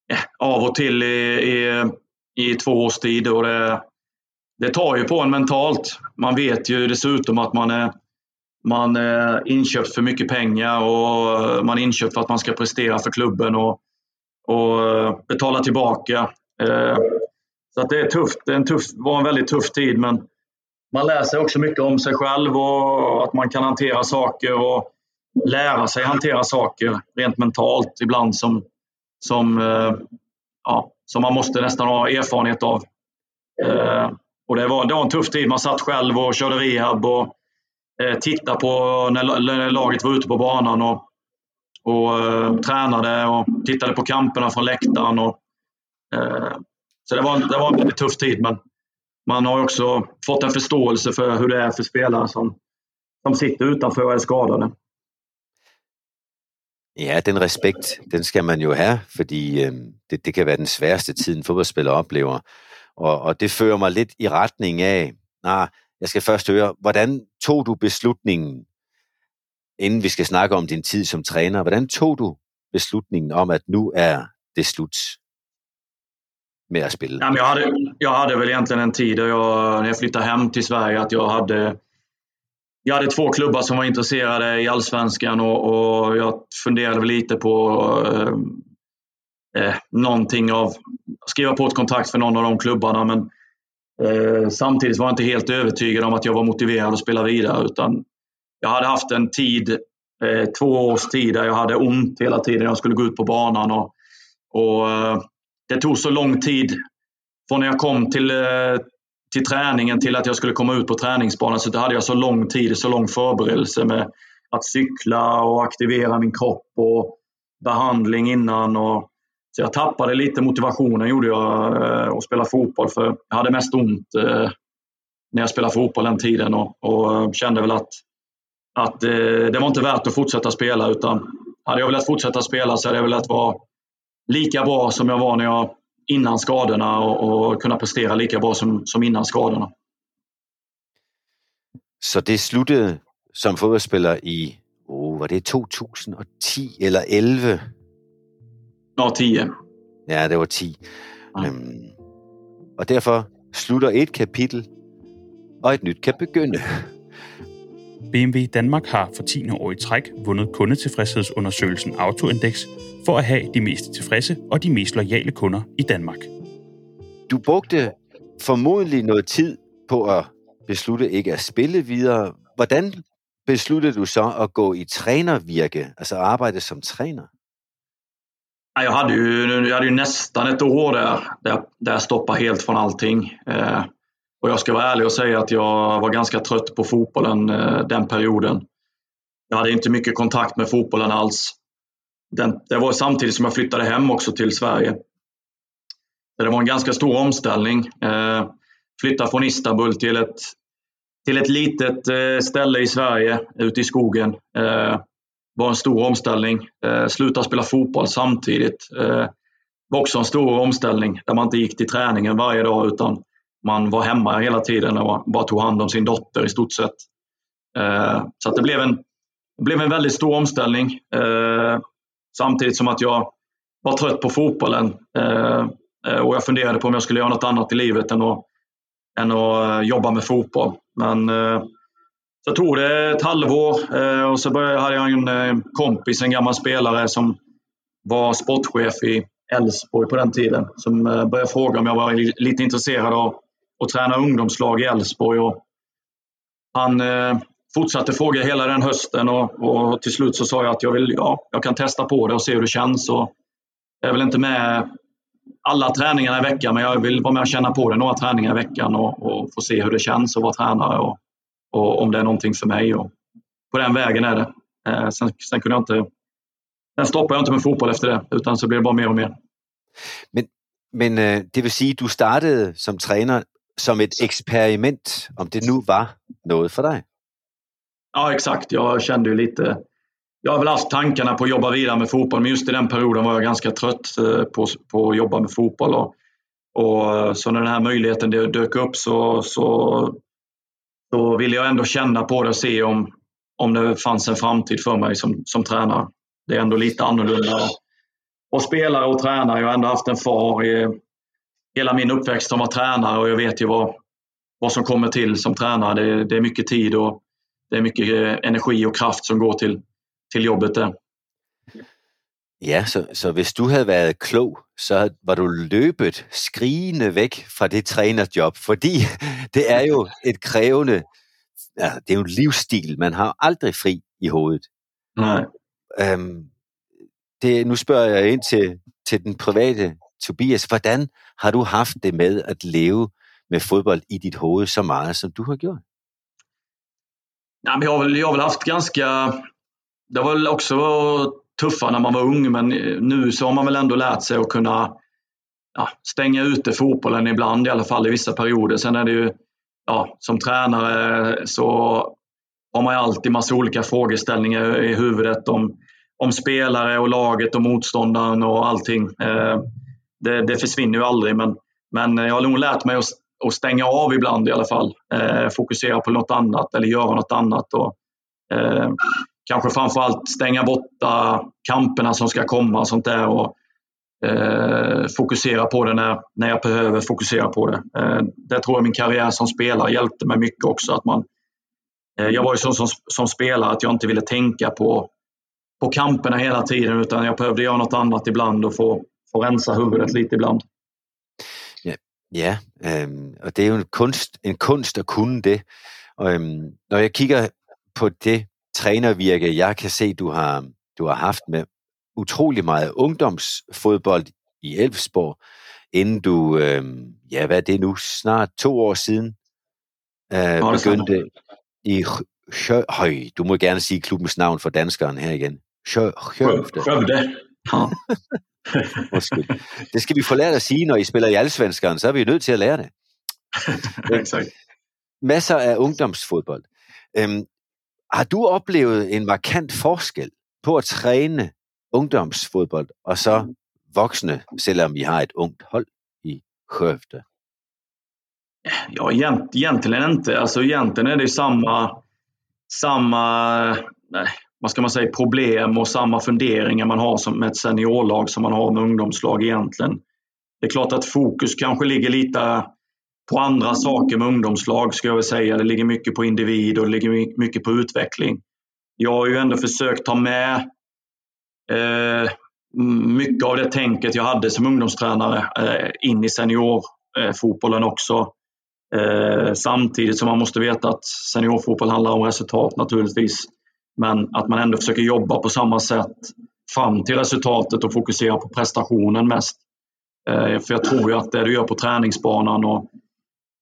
ja, av och till i, i, i två års tid. Och det, det tar ju på en mentalt. Man vet ju dessutom att man är, man är inköpt för mycket pengar och øh, man är inköpt för att man ska prestera för klubben och, och eh, betala tillbaka. Eh, så att det är tufft. Det är en tuff, var en väldigt tuff tid, men man lär sig också mycket om sig själv och att man kan hantera saker och lära sig hantera saker rent mentalt ibland som, som, eh, ja, som man måste nästan ha erfarenhet av. Och det, var, det var en tuff tid. Man satt själv och körde rehab och tittade på när laget var ute på banan och, och eh, tränade och tittade på kamperna från läktaren. Och, eh, så det var, det var en väldigt tuff tid, men man har också fått en förståelse för hur det är för spelare som, som sitter utanför och är skadade. Ja, den respekt, den ska man ju ha, för det, det kan vara den svåraste tiden fotbollsspelare upplever. Och, och det för mig lite i riktning av, nah, jag ska först höra, hur tog du beslutningen, innan vi ska snakke om din tid som tränare, hur tog du beslutningen om att nu är det slut? med att spela? Jamen, jag, hade, jag hade väl egentligen en tid där jag, när jag flyttade hem till Sverige, att jag hade jag hade två klubbar som var intresserade i allsvenskan och, och jag funderade lite på eh, eh, någonting av skriva på ett kontrakt för någon av de klubbarna. Men eh, samtidigt var jag inte helt övertygad om att jag var motiverad att spela vidare. Utan jag hade haft en tid, eh, två års tid, där jag hade ont hela tiden. Jag skulle gå ut på banan och, och eh, det tog så lång tid från när jag kom till, eh, till träningen till att jag skulle komma ut på träningsbanan. Så det hade jag så lång tid, så lång förberedelse med att cykla och aktivera min kropp och behandling innan. Och, så jag tappade lite motivationen gjorde jag eh, och att spela fotboll för jag hade mest ont eh, när jag spelade fotboll den tiden och, och eh, kände väl att, att det var inte värt att fortsätta spela utan hade jag velat fortsätta spela så hade jag velat vara lika bra som jag var när jag innan skadorna och, och kunna prestera lika bra som, som innan skadorna. Så det slutade som fodboldspelare i, oh, var det 2010 eller 11? Ja, 10. Ja, det var 10. Ja. Um, och därför slutar ett kapitel och ett nytt kan begynde. BMW Danmark har for 10. år i træk vundet kundetilfredshedsundersøgelsen Autoindex for at have de mest tilfredse og de mest lojale kunder i Danmark. Du brugte formodentlig noget tid på at beslutte ikke at spille videre. Hvordan besluttede du så at gå i tränervirke, alltså arbejde som träner? Jag hade ju, jag hade ju nästan ett år där, där, där jag stoppade helt från allting. Eh, och jag ska vara ärlig och säga att jag var ganska trött på fotbollen eh, den perioden. Jag hade inte mycket kontakt med fotbollen alls. Den, det var samtidigt som jag flyttade hem också till Sverige. Det var en ganska stor omställning. Eh, flytta från Istanbul till ett, till ett litet eh, ställe i Sverige ute i skogen. Eh, var en stor omställning. Eh, sluta spela fotboll samtidigt. Eh, var också en stor omställning där man inte gick till träningen varje dag utan man var hemma hela tiden och bara tog hand om sin dotter i stort sett. Eh, så det blev en, det blev en väldigt stor omställning. Eh, samtidigt som att jag var trött på fotbollen eh, eh och jag funderade på om jag skulle göra något annat i livet än att, än att eh, jobba med fotboll. Men eh, så tog det ett halvår och så började, hade jag en kompis, en gammal spelare som var sportchef i Elfsborg på den tiden som började fråga om jag var lite intresserad av och tränade ungdomslag i Elfsborg. Han eh, fortsatte fråga hela den hösten och, och, till slut så sa jag att jag, vill, ja, jag kan testa på det och se hur det känns. Och jag är väl inte med alla träningarna i veckan men jag vill vara med och känna på det några träningar i veckan och, och få se hur det känns att vara tränare och, och om det är någonting för mig. Och på den vägen är det. Eh, sen, sen kunde jag inte... Sen stoppade jag inte med fotboll efter det, utan så blev det bara mer och mer. Men, men eh, det vill säga, du startade som tränare som ett experiment, om det nu var något för dig? Ja, exakt. Jag kände ju lite... Jag har väl haft tankarna på att jobba vidare med fotboll, men just i den perioden var jag ganska trött eh, på, på att jobba med fotboll. Och, och så när den här möjligheten dök upp så, så, så ville jag ändå känna på det och se om, om det fanns en framtid för mig som, som tränare. Det är ändå lite annorlunda. Och spelare och tränare. Jag har ändå haft en far i hela min uppväxt som var tränare och jag vet ju vad, vad som kommer till som tränare. Det, det är mycket tid och det är mycket energi och kraft som går till, till jobbet där. Ja, så, så hvis du havde været klog, så var du løbet skrigende væk fra det trænerjob, fordi det er jo et krævende, ja, det er jo en livsstil, man har aldrig fri i hovedet. Nej. Øhm, det, nu spørger jeg ind til, til den private Tobias. Hvordan har du haft det med at leve med fodbold i dit hoved så meget, som du har gjort? Ja, men jag, har väl, jag har väl haft ganska... Det var väl också tuffa när man var ung, men nu så har man väl ändå lärt sig att kunna ja, stänga ute fotbollen ibland, i alla fall i vissa perioder. Sen är det ju, ja, som tränare så har man ju alltid massa olika frågeställningar i huvudet om, om spelare och laget och motståndaren och allting. Eh, det, det, försvinner ju aldrig, men, men eh, jag har nog lärt mig att, att stänga av ibland i alla fall. Eh, fokusera på något annat eller göra något annat. Och, eh, kanske framförallt stänga borta kamperna som ska komma och sånt där. Och, eh, fokusera på det när, när jag behöver fokusera på det. Eh, det tror jag min karriär som spelare hjälpte mig mycket också. Att man, eh, jag var ju sån som, som spelare att jag inte ville tänka på, på kamperna hela tiden utan jag behövde göra något annat ibland och få, få rensa huvudet lite ibland. Ja, ja øhm, og det er jo en kunst, en kunst at kunne det. Og øhm, når jeg kigger på det trænervirke, jeg kan se, du har, du har haft med utrolig meget ungdomsfodbold i Elfsborg, inden du, øhm, ja hvad er det nu, snart to år siden, øh, begyndte i Høj, du må gerne sige klubbens navn for danskeren her igen. Skövde. Undskyld. Det skal vi få lært at sige, når I spiller i Allsvenskeren, så er vi nødt til at lære det. Exakt. Masser af ungdomsfodbold. Øhm, har du oplevet en markant forskel på at træne ungdomsfodbold og så voksne, selvom I har ett ungt hold i Skövde? Ja, egentligen inte. Alltså egentligen är det samma, samma nej, vad ska man säga, problem och samma funderingar man har som med ett seniorlag som man har med ungdomslag egentligen. Det är klart att fokus kanske ligger lite på andra saker med ungdomslag, ska jag väl säga. Det ligger mycket på individ och det ligger mycket på utveckling. Jag har ju ändå försökt ta med eh, mycket av det tänket jag hade som ungdomstränare eh, in i seniorfotbollen eh, också. Eh, samtidigt som man måste veta att seniorfotboll handlar om resultat naturligtvis. Men att man ändå försöker jobba på samma sätt fram till resultatet och fokusera på prestationen mest. Eh, för jag tror ju att det du gör på träningsbanan och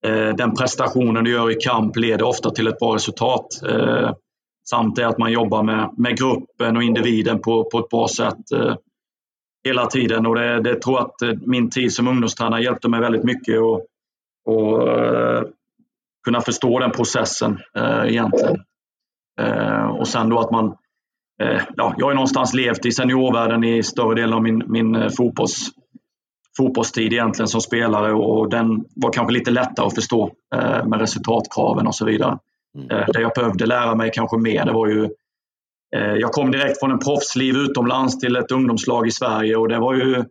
eh, den prestationen du gör i kamp leder ofta till ett bra resultat. Eh, samt det att man jobbar med, med gruppen och individen på, på ett bra sätt eh, hela tiden. Och det, det tror jag att eh, min tid som ungdomstränare hjälpte mig väldigt mycket att och, eh, kunna förstå den processen egentligen. Eh, och sen då att man eh, ja, jag har någonstans levt i seniorvärlden i större delen av min, min eh, fotbolls, fotbollstid egentligen som spelare och den var kanske lite lättare att förstå med resultatkraven och så vidare. Mm. Det jag behövde lära mig kanske mer det var ju Jag kom direkt från en proffsliv utomlands till ett ungdomslag i Sverige och det var ju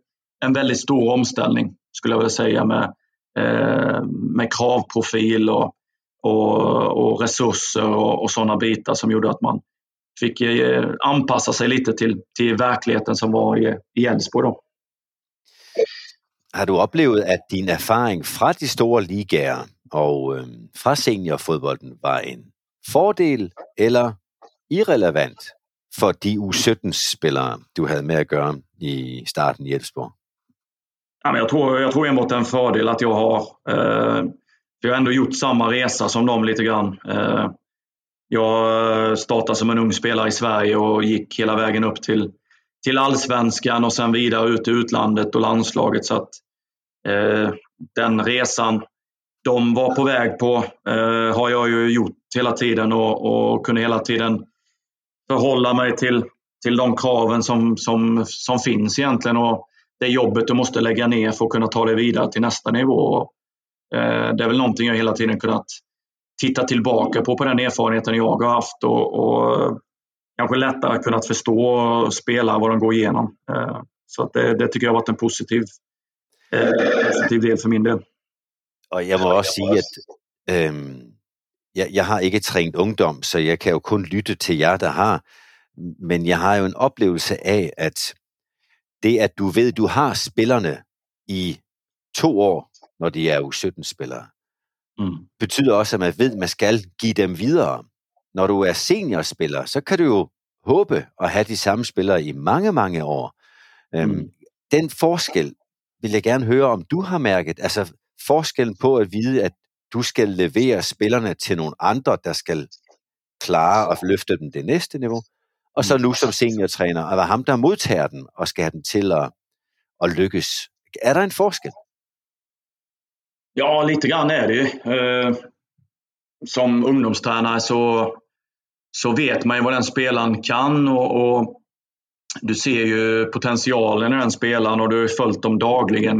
en väldigt stor omställning skulle jag vilja säga med, med kravprofil och och, och resurser och, och sådana bitar som gjorde att man fick eh, anpassa sig lite till, till verkligheten som var i, i Elfsborg. Har du oplevet, at din erfaring fra de store ligaer og øh, fra seniorfodbolden var en fordel eller irrelevant for de U17-spillere, du havde med at gøre i starten i Elfsborg? Ja, jag, tror, jag tror enbart en fördel att jag har eh, jag har ändå gjort samma resa som dem lite grann. Eh, jag startade som en ung spelare i Sverige och gick hela vägen upp till, till allsvenskan och sen vidare ut i utlandet och landslaget. Så att, eh, den resan de var på väg på eh, har jag ju gjort hela tiden och, och kunde hela tiden förhålla mig till, till de kraven som, som, som finns egentligen och det jobbet du måste lägga ner för att kunna ta dig vidare till nästa nivå. Eh, det är väl någonting jag hela tiden kunnat titta tillbaka på, på den erfarenheten jag har haft och, och kanske lättare kunnat förstå spelare vad de går igenom. Eh, så att det, det tycker jag har varit en positiv, eh, positiv del för min del. Og jeg må også sige, at øhm, jeg, jeg har ikke trænet ungdom, så jeg kan jo kun lytte til jer, der har. Men jeg har jo en oplevelse af, at det, at du ved, du har spillerne i to år, når de er U17-spillere, mm. betyder også, at man ved, at man skal give dem videre. Når du er seniorspiller, så kan du jo håbe at have de samme spillere i mange, mange år. Mm. Øhm, den forskel vil jeg gerne høre, om du har mærket. Altså forskellen på at vide, at du skal levere spillerne til nogle andre, der skal klare og løfte dem det næste niveau, og så nu som seniortræner, at være ham, der modtager den og skal have den til at, at lykkes. Er der en forskel? Ja, lite grann är det ju. Eh, som ungdomstränare så, så vet man ju vad den spelaren kan och, och du ser ju potentialen i den spelaren och du har följt dem dagligen.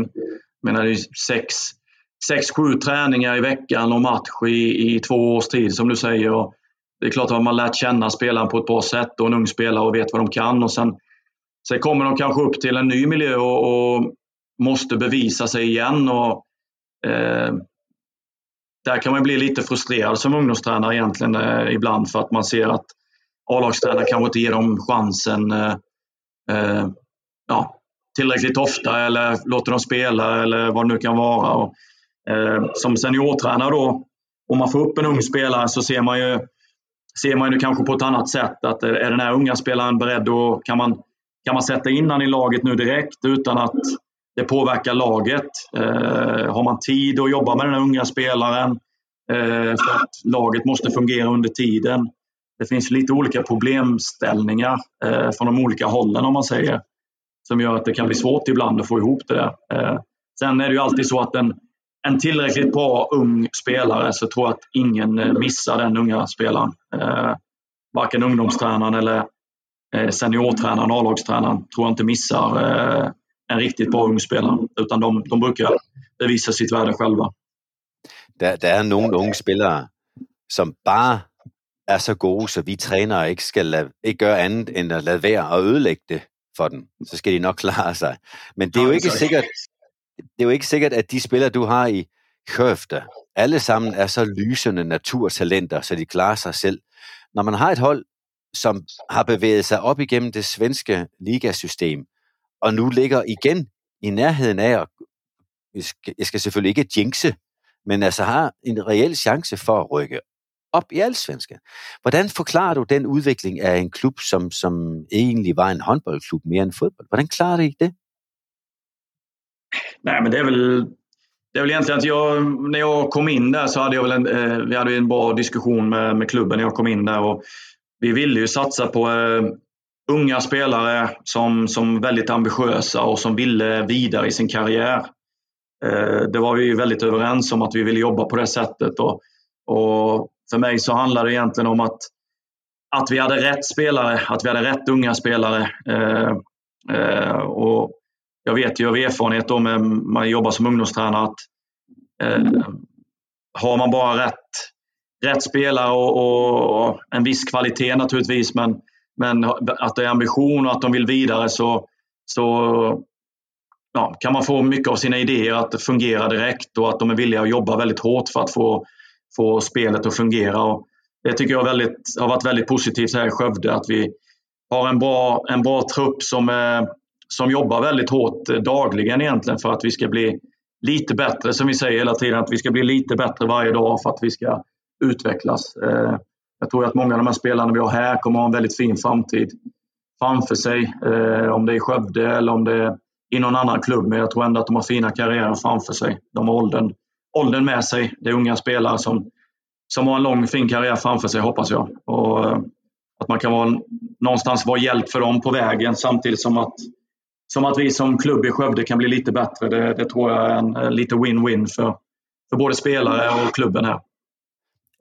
Jag menar, det är sex, sex, sju träningar i veckan och match i, i två års tid som du säger. Och det är klart att man lärt känna spelaren på ett bra sätt och en ung spelare och vet vad de kan. Och sen, sen kommer de kanske upp till en ny miljö och, och måste bevisa sig igen. Och, Eh, där kan man bli lite frustrerad som ungdomstränare egentligen eh, ibland för att man ser att A-lagstränare kanske inte ger dem chansen eh, eh ja, tillräckligt ofta eller låter dem spela eller vad det nu kan vara. Och, Eh, som seniortränare då, om man får upp en ung spelare så ser man ju, ser man ju kanske på ett annat sätt. Att är den här unga spelaren beredd och kan man, kan man sätta in i laget nu direkt utan att det påverkar laget? Eh, har man tid att jobba med den här unga spelaren? Eh, för att laget måste fungera under tiden. Det finns lite olika problemställningar eh, från de olika hållen om man säger. Som gör att det kan bli svårt ibland att få ihop det där. Eh, sen är det ju alltid så att en, en tillräckligt bra ung spelare så tror jag att ingen eh, missar den unga spelaren. Eh, varken ungdomstränaren eller eh, seniortränaren, A-lagstränaren tror jag inte missar eh, en riktigt bra ung spelare. Utan de, de brukar bevisa sitt värde själva. Der, der er nogle unge spillere, som bare er så gode, så vi trænere ikke skal lade, ikke gøre andet end at lade være og ødelægge det for dem. Så skal de nok klare sig. Men det er jo ikke sikkert, det er jo ikke sikkert, at de spillere, du har i Skövde, alle sammen er så lysende naturtalenter, så de klarer sig selv. Når man har et hold, som har bevæget sig op igennem det svenske ligasystem, og nu ligger igen i nærheden af, at jeg skal selvfølgelig ikke jinxe, men altså har en reel chance for at rykke op i allsvenskan. Hvordan forklarer du den udvikling af en klub, som, som egentlig var en håndboldklub mere end fodbold? Hvordan klarer du det? Nej, men det är väl det är väl egentligen att jag, när jag kom in där så hade jag väl en, eh, vi hade en bra diskussion med, med klubben när jag kom in där. Och vi ville ju satsa på eh, unga spelare som, som väldigt ambitiösa och som ville vidare i sin karriär. Eh, det var vi väldigt överens om att vi ville jobba på det sättet. Och, och för mig så handlar det egentligen om att, att vi hade rätt spelare, att vi hade rätt unga spelare. Eh, eh, och jag vet ju av erfarenhet då med man jobbar som ungdomstränare att har man bara rätt, rätt spelare och, och, en viss kvalitet naturligtvis men, men att det är ambition och att de vill vidare så, så ja, kan man få mycket av sina idéer att fungera direkt och att de är villiga att jobba väldigt hårt för att få, få spelet att fungera. Och det tycker jag väldigt, har varit väldigt positivt här i Skövde att vi har en bra, en bra trupp som eh, som jobbar väldigt hårt eh, dagligen egentligen för att vi ska bli lite bättre, som vi säger hela tiden, att vi ska bli lite bättre varje dag för att vi ska utvecklas. Eh, jag tror att många av de här spelarna vi har här kommer ha en väldigt fin framtid framför sig. Eh, om det är i Skövde eller om det är i någon annan klubb, men jag tror ändå att de har fina karriärer framför sig. De har åldern, åldern med sig. Det är unga spelare som, som har en lång fin karriär framför sig hoppas jag. Och eh, att man kan vara, någonstans vara hjälp för dem på vägen samtidigt som att, som att vi som klubb i Skövde kan bli lite bättre. Det, det tror jag är en lite win-win för, för både spelare och klubben här.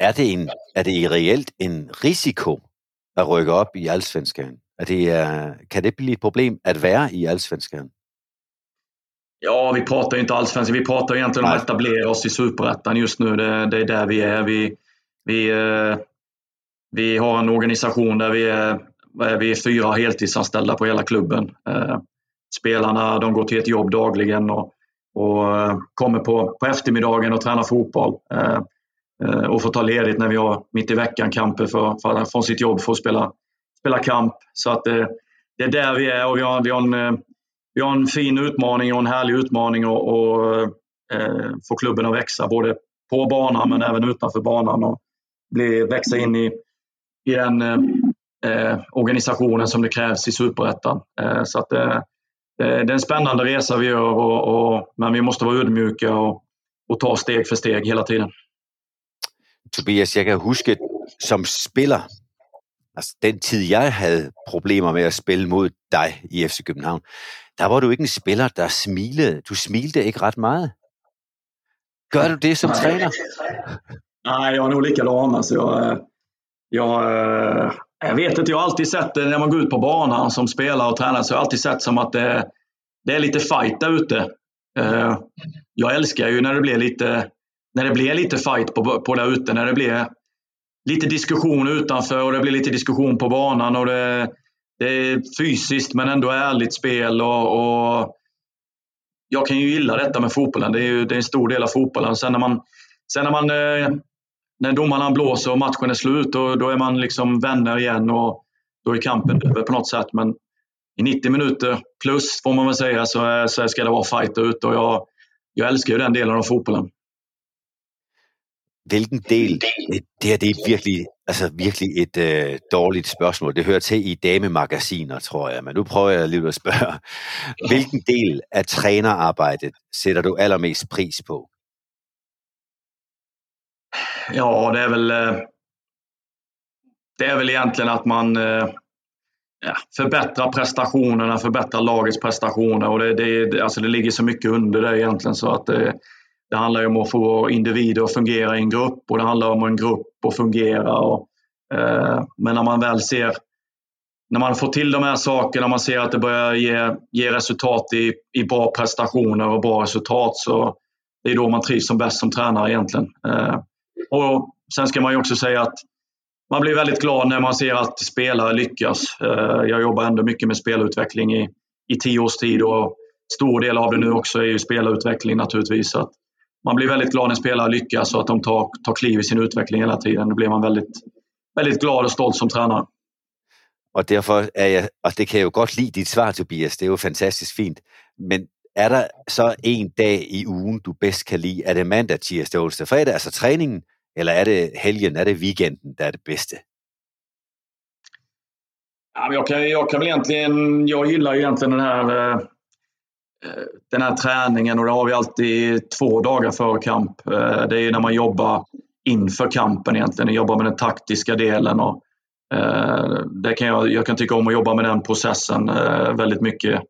Är det, en, är det reellt en risiko att rycka upp i allsvenskan? Är det, kan det bli ett problem att vara i allsvenskan? Ja, vi pratar inte allsvenskan. Vi pratar egentligen om att etablera oss i superettan just nu. Det, det, är där vi är. Vi, vi, eh, vi har en organisation där vi är, vi är fyra heltidsanställda på hela klubben. Eh, spelarna de går till ett jobb dagligen och, och eh, kommer på, på eftermiddagen och tränar fotboll. Eh, och får ta ledigt när vi har mitt i veckan kamper för, för, från sitt jobb för att spela, spela kamp. Så att det, det är där vi är och vi har, vi har en eh, vi har en fin utmaning och en härlig utmaning att eh, få klubben att växa både på banan men även utanför banan och bli, växa in i, i den eh, organisationen som det krävs i superettan. Eh, så att, eh, det är en spännande resa vi gör och, och, men vi måste vara ödmjuka och, och ta steg för steg hela tiden. Tobias, jag kan huska som spelare, alltså den tid jag hade problem med att spela mot dig i FC København, der var du ikke en spiller, der smilede. Du smilte ikke ret meget. Gör du det som Nej. tränare? Nej, jag är nog likadan. Alltså jag, jag, jag vet inte, jag har alltid sett det när man går ut på banan som spelare och tränare, så jag har alltid sett som att det, det är lite fight där ute. Eh, jag älskar ju när det blir lite, när det blir lite fight på, på där ute, när det blir lite diskussion utanför och det blir lite diskussion på banan och det, det är fysiskt men ändå ärligt spel och, och jag kan ju gilla detta med fotbollen. Det är, ju, det är en stor del av fotbollen. Sen när man, sen när, man, eh, när domarna blåser och matchen är slut, då, då är man liksom vänner igen och då är kampen över på något sätt. Men i 90 minuter plus, får man väl säga, så, så ska det vara fight ute och jag, jag älskar ju den delen av fotbollen. Hvilken del, det her det er virkelig, altså virkelig et øh, dårligt spørgsmål. Det hører til i damemagasiner, tror jeg, men nu prøver jeg lige at spørge. Hvilken del af trænerarbejdet sætter du allermest pris på? Ja, det är väl øh, det är väl egentligen att man øh, ja, förbättrar prestationerna, förbättrar lagets prestationer och det, det, alltså det ligger så mycket under det egentligen så att det, det handlar ju om att få individer att fungera i en grupp och det handlar om en grupp att fungera. Och, eh, men när man väl ser, när man får till de här sakerna, man ser att det börjar ge, ge resultat i, i bra prestationer och bra resultat, så det är då man trivs som bäst som tränare egentligen. Eh, och sen ska man ju också säga att man blir väldigt glad när man ser att spelare lyckas. Eh, jag jobbar ändå mycket med spelutveckling i, i tio års tid och stor del av det nu också är ju spelutveckling naturligtvis. Så att man blir väldigt glad när spelare lyckas och att de tar, tar kliv i sin utveckling hela tiden. Då blir man väldigt, väldigt glad och stolt som tränare. Och därför är jag, och det kan jag ju gott lide ditt svar Tobias, det är ju fantastiskt fint. Men är det så en dag i ugen du bäst kan lide? Är det mandag, tirsdag, onsdag, fredag, alltså träningen? Eller är det helgen, är det weekenden, där är det bästa? Ja, jag, kan, jag kan väl egentligen, jag gillar egentligen den här Eh, Eh, den här träningen och det har vi alltid två dagar före kamp. Eh, det är när man jobbar inför kampen egentligen, jobbar med den taktiska delen. Och, eh, det kan jag, jag kan tycka om att jobba med den processen väldigt mycket.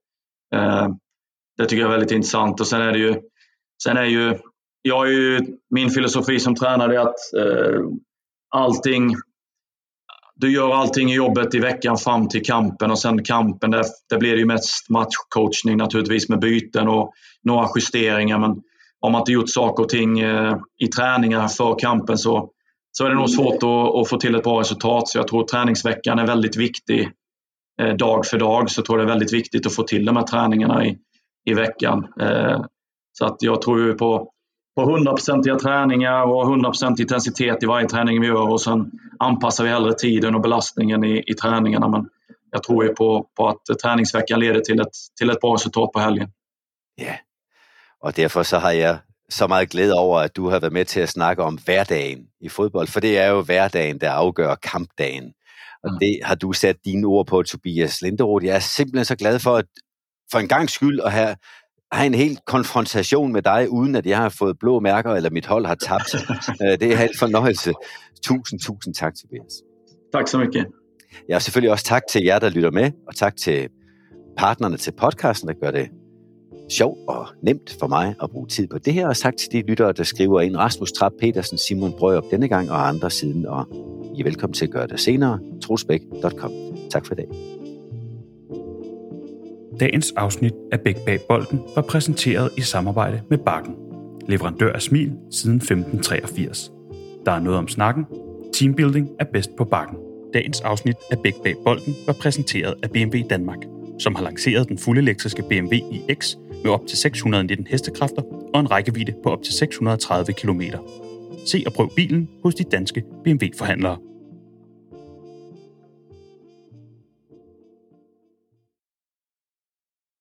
Det tycker jag är väldigt intressant och sen är det ju, sen är ju, jag är ju, min filosofi som tränare är att allting du gör allting i jobbet i veckan fram till kampen och sen kampen, där, där blir det ju mest matchcoachning naturligtvis med byten och några justeringar. Men om man inte gjort saker och ting eh, i träningar för kampen så, så är det nog svårt att, att, få till ett bra resultat. Så jag tror träningsveckan är väldigt viktig eh, dag för dag. Så jag tror det är väldigt viktigt att få till de här träningarna i, i veckan. Eh, så att jag tror ju på på 100-procentiga träningar och 100% intensitet i varje träning vi gör och sen anpassar vi hellre tiden och belastningen i, i träningarna. Men jag tror ju på, på att träningsveckan leder till ett, till ett bra resultat på helgen. Ja, och därför så har jag så mycket glädje över att du har varit med till att snacka om vardagen i fotboll, för det är ju vardagen, der avgör kampdagen. Och mm. det har du satt dina ord på, Tobias Linderoth. Jag är simpelthen så glad för att för en gångs skull att ha have en hel konfrontation med dig, uden at jeg har fået blå mærker, eller mit hold har tabt. Øh, det er en fornøjelse. Tusind, tusind tak, Tobias. Tak så mycket. Ja, og selvfølgelig også tak til jer, der lytter med, og tak til partnerne til podcasten, der gør det sjovt og nemt for mig at bruge tid på det her, og tak til de lyttere, der skriver ind Rasmus Trapp Petersen, Simon Brøger denne gang og andre siden, og I er velkommen til at gøre det senere. trosbæk.com. Tak for i dag. Dagens afsnit af Bæk bag bolden var præsenteret i samarbejde med Bakken, leverandør af smil siden 1583. Der er noget om snakken. Teambuilding er bedst på Bakken. Dagens afsnit af Bæk bag bolden var præsenteret af BMW Danmark, som har lanceret den fuldelektriske BMW iX med op til 619 hestekræfter og en rækkevidde på op til 630 km. Se og prøv bilen hos de danske BMW-forhandlere.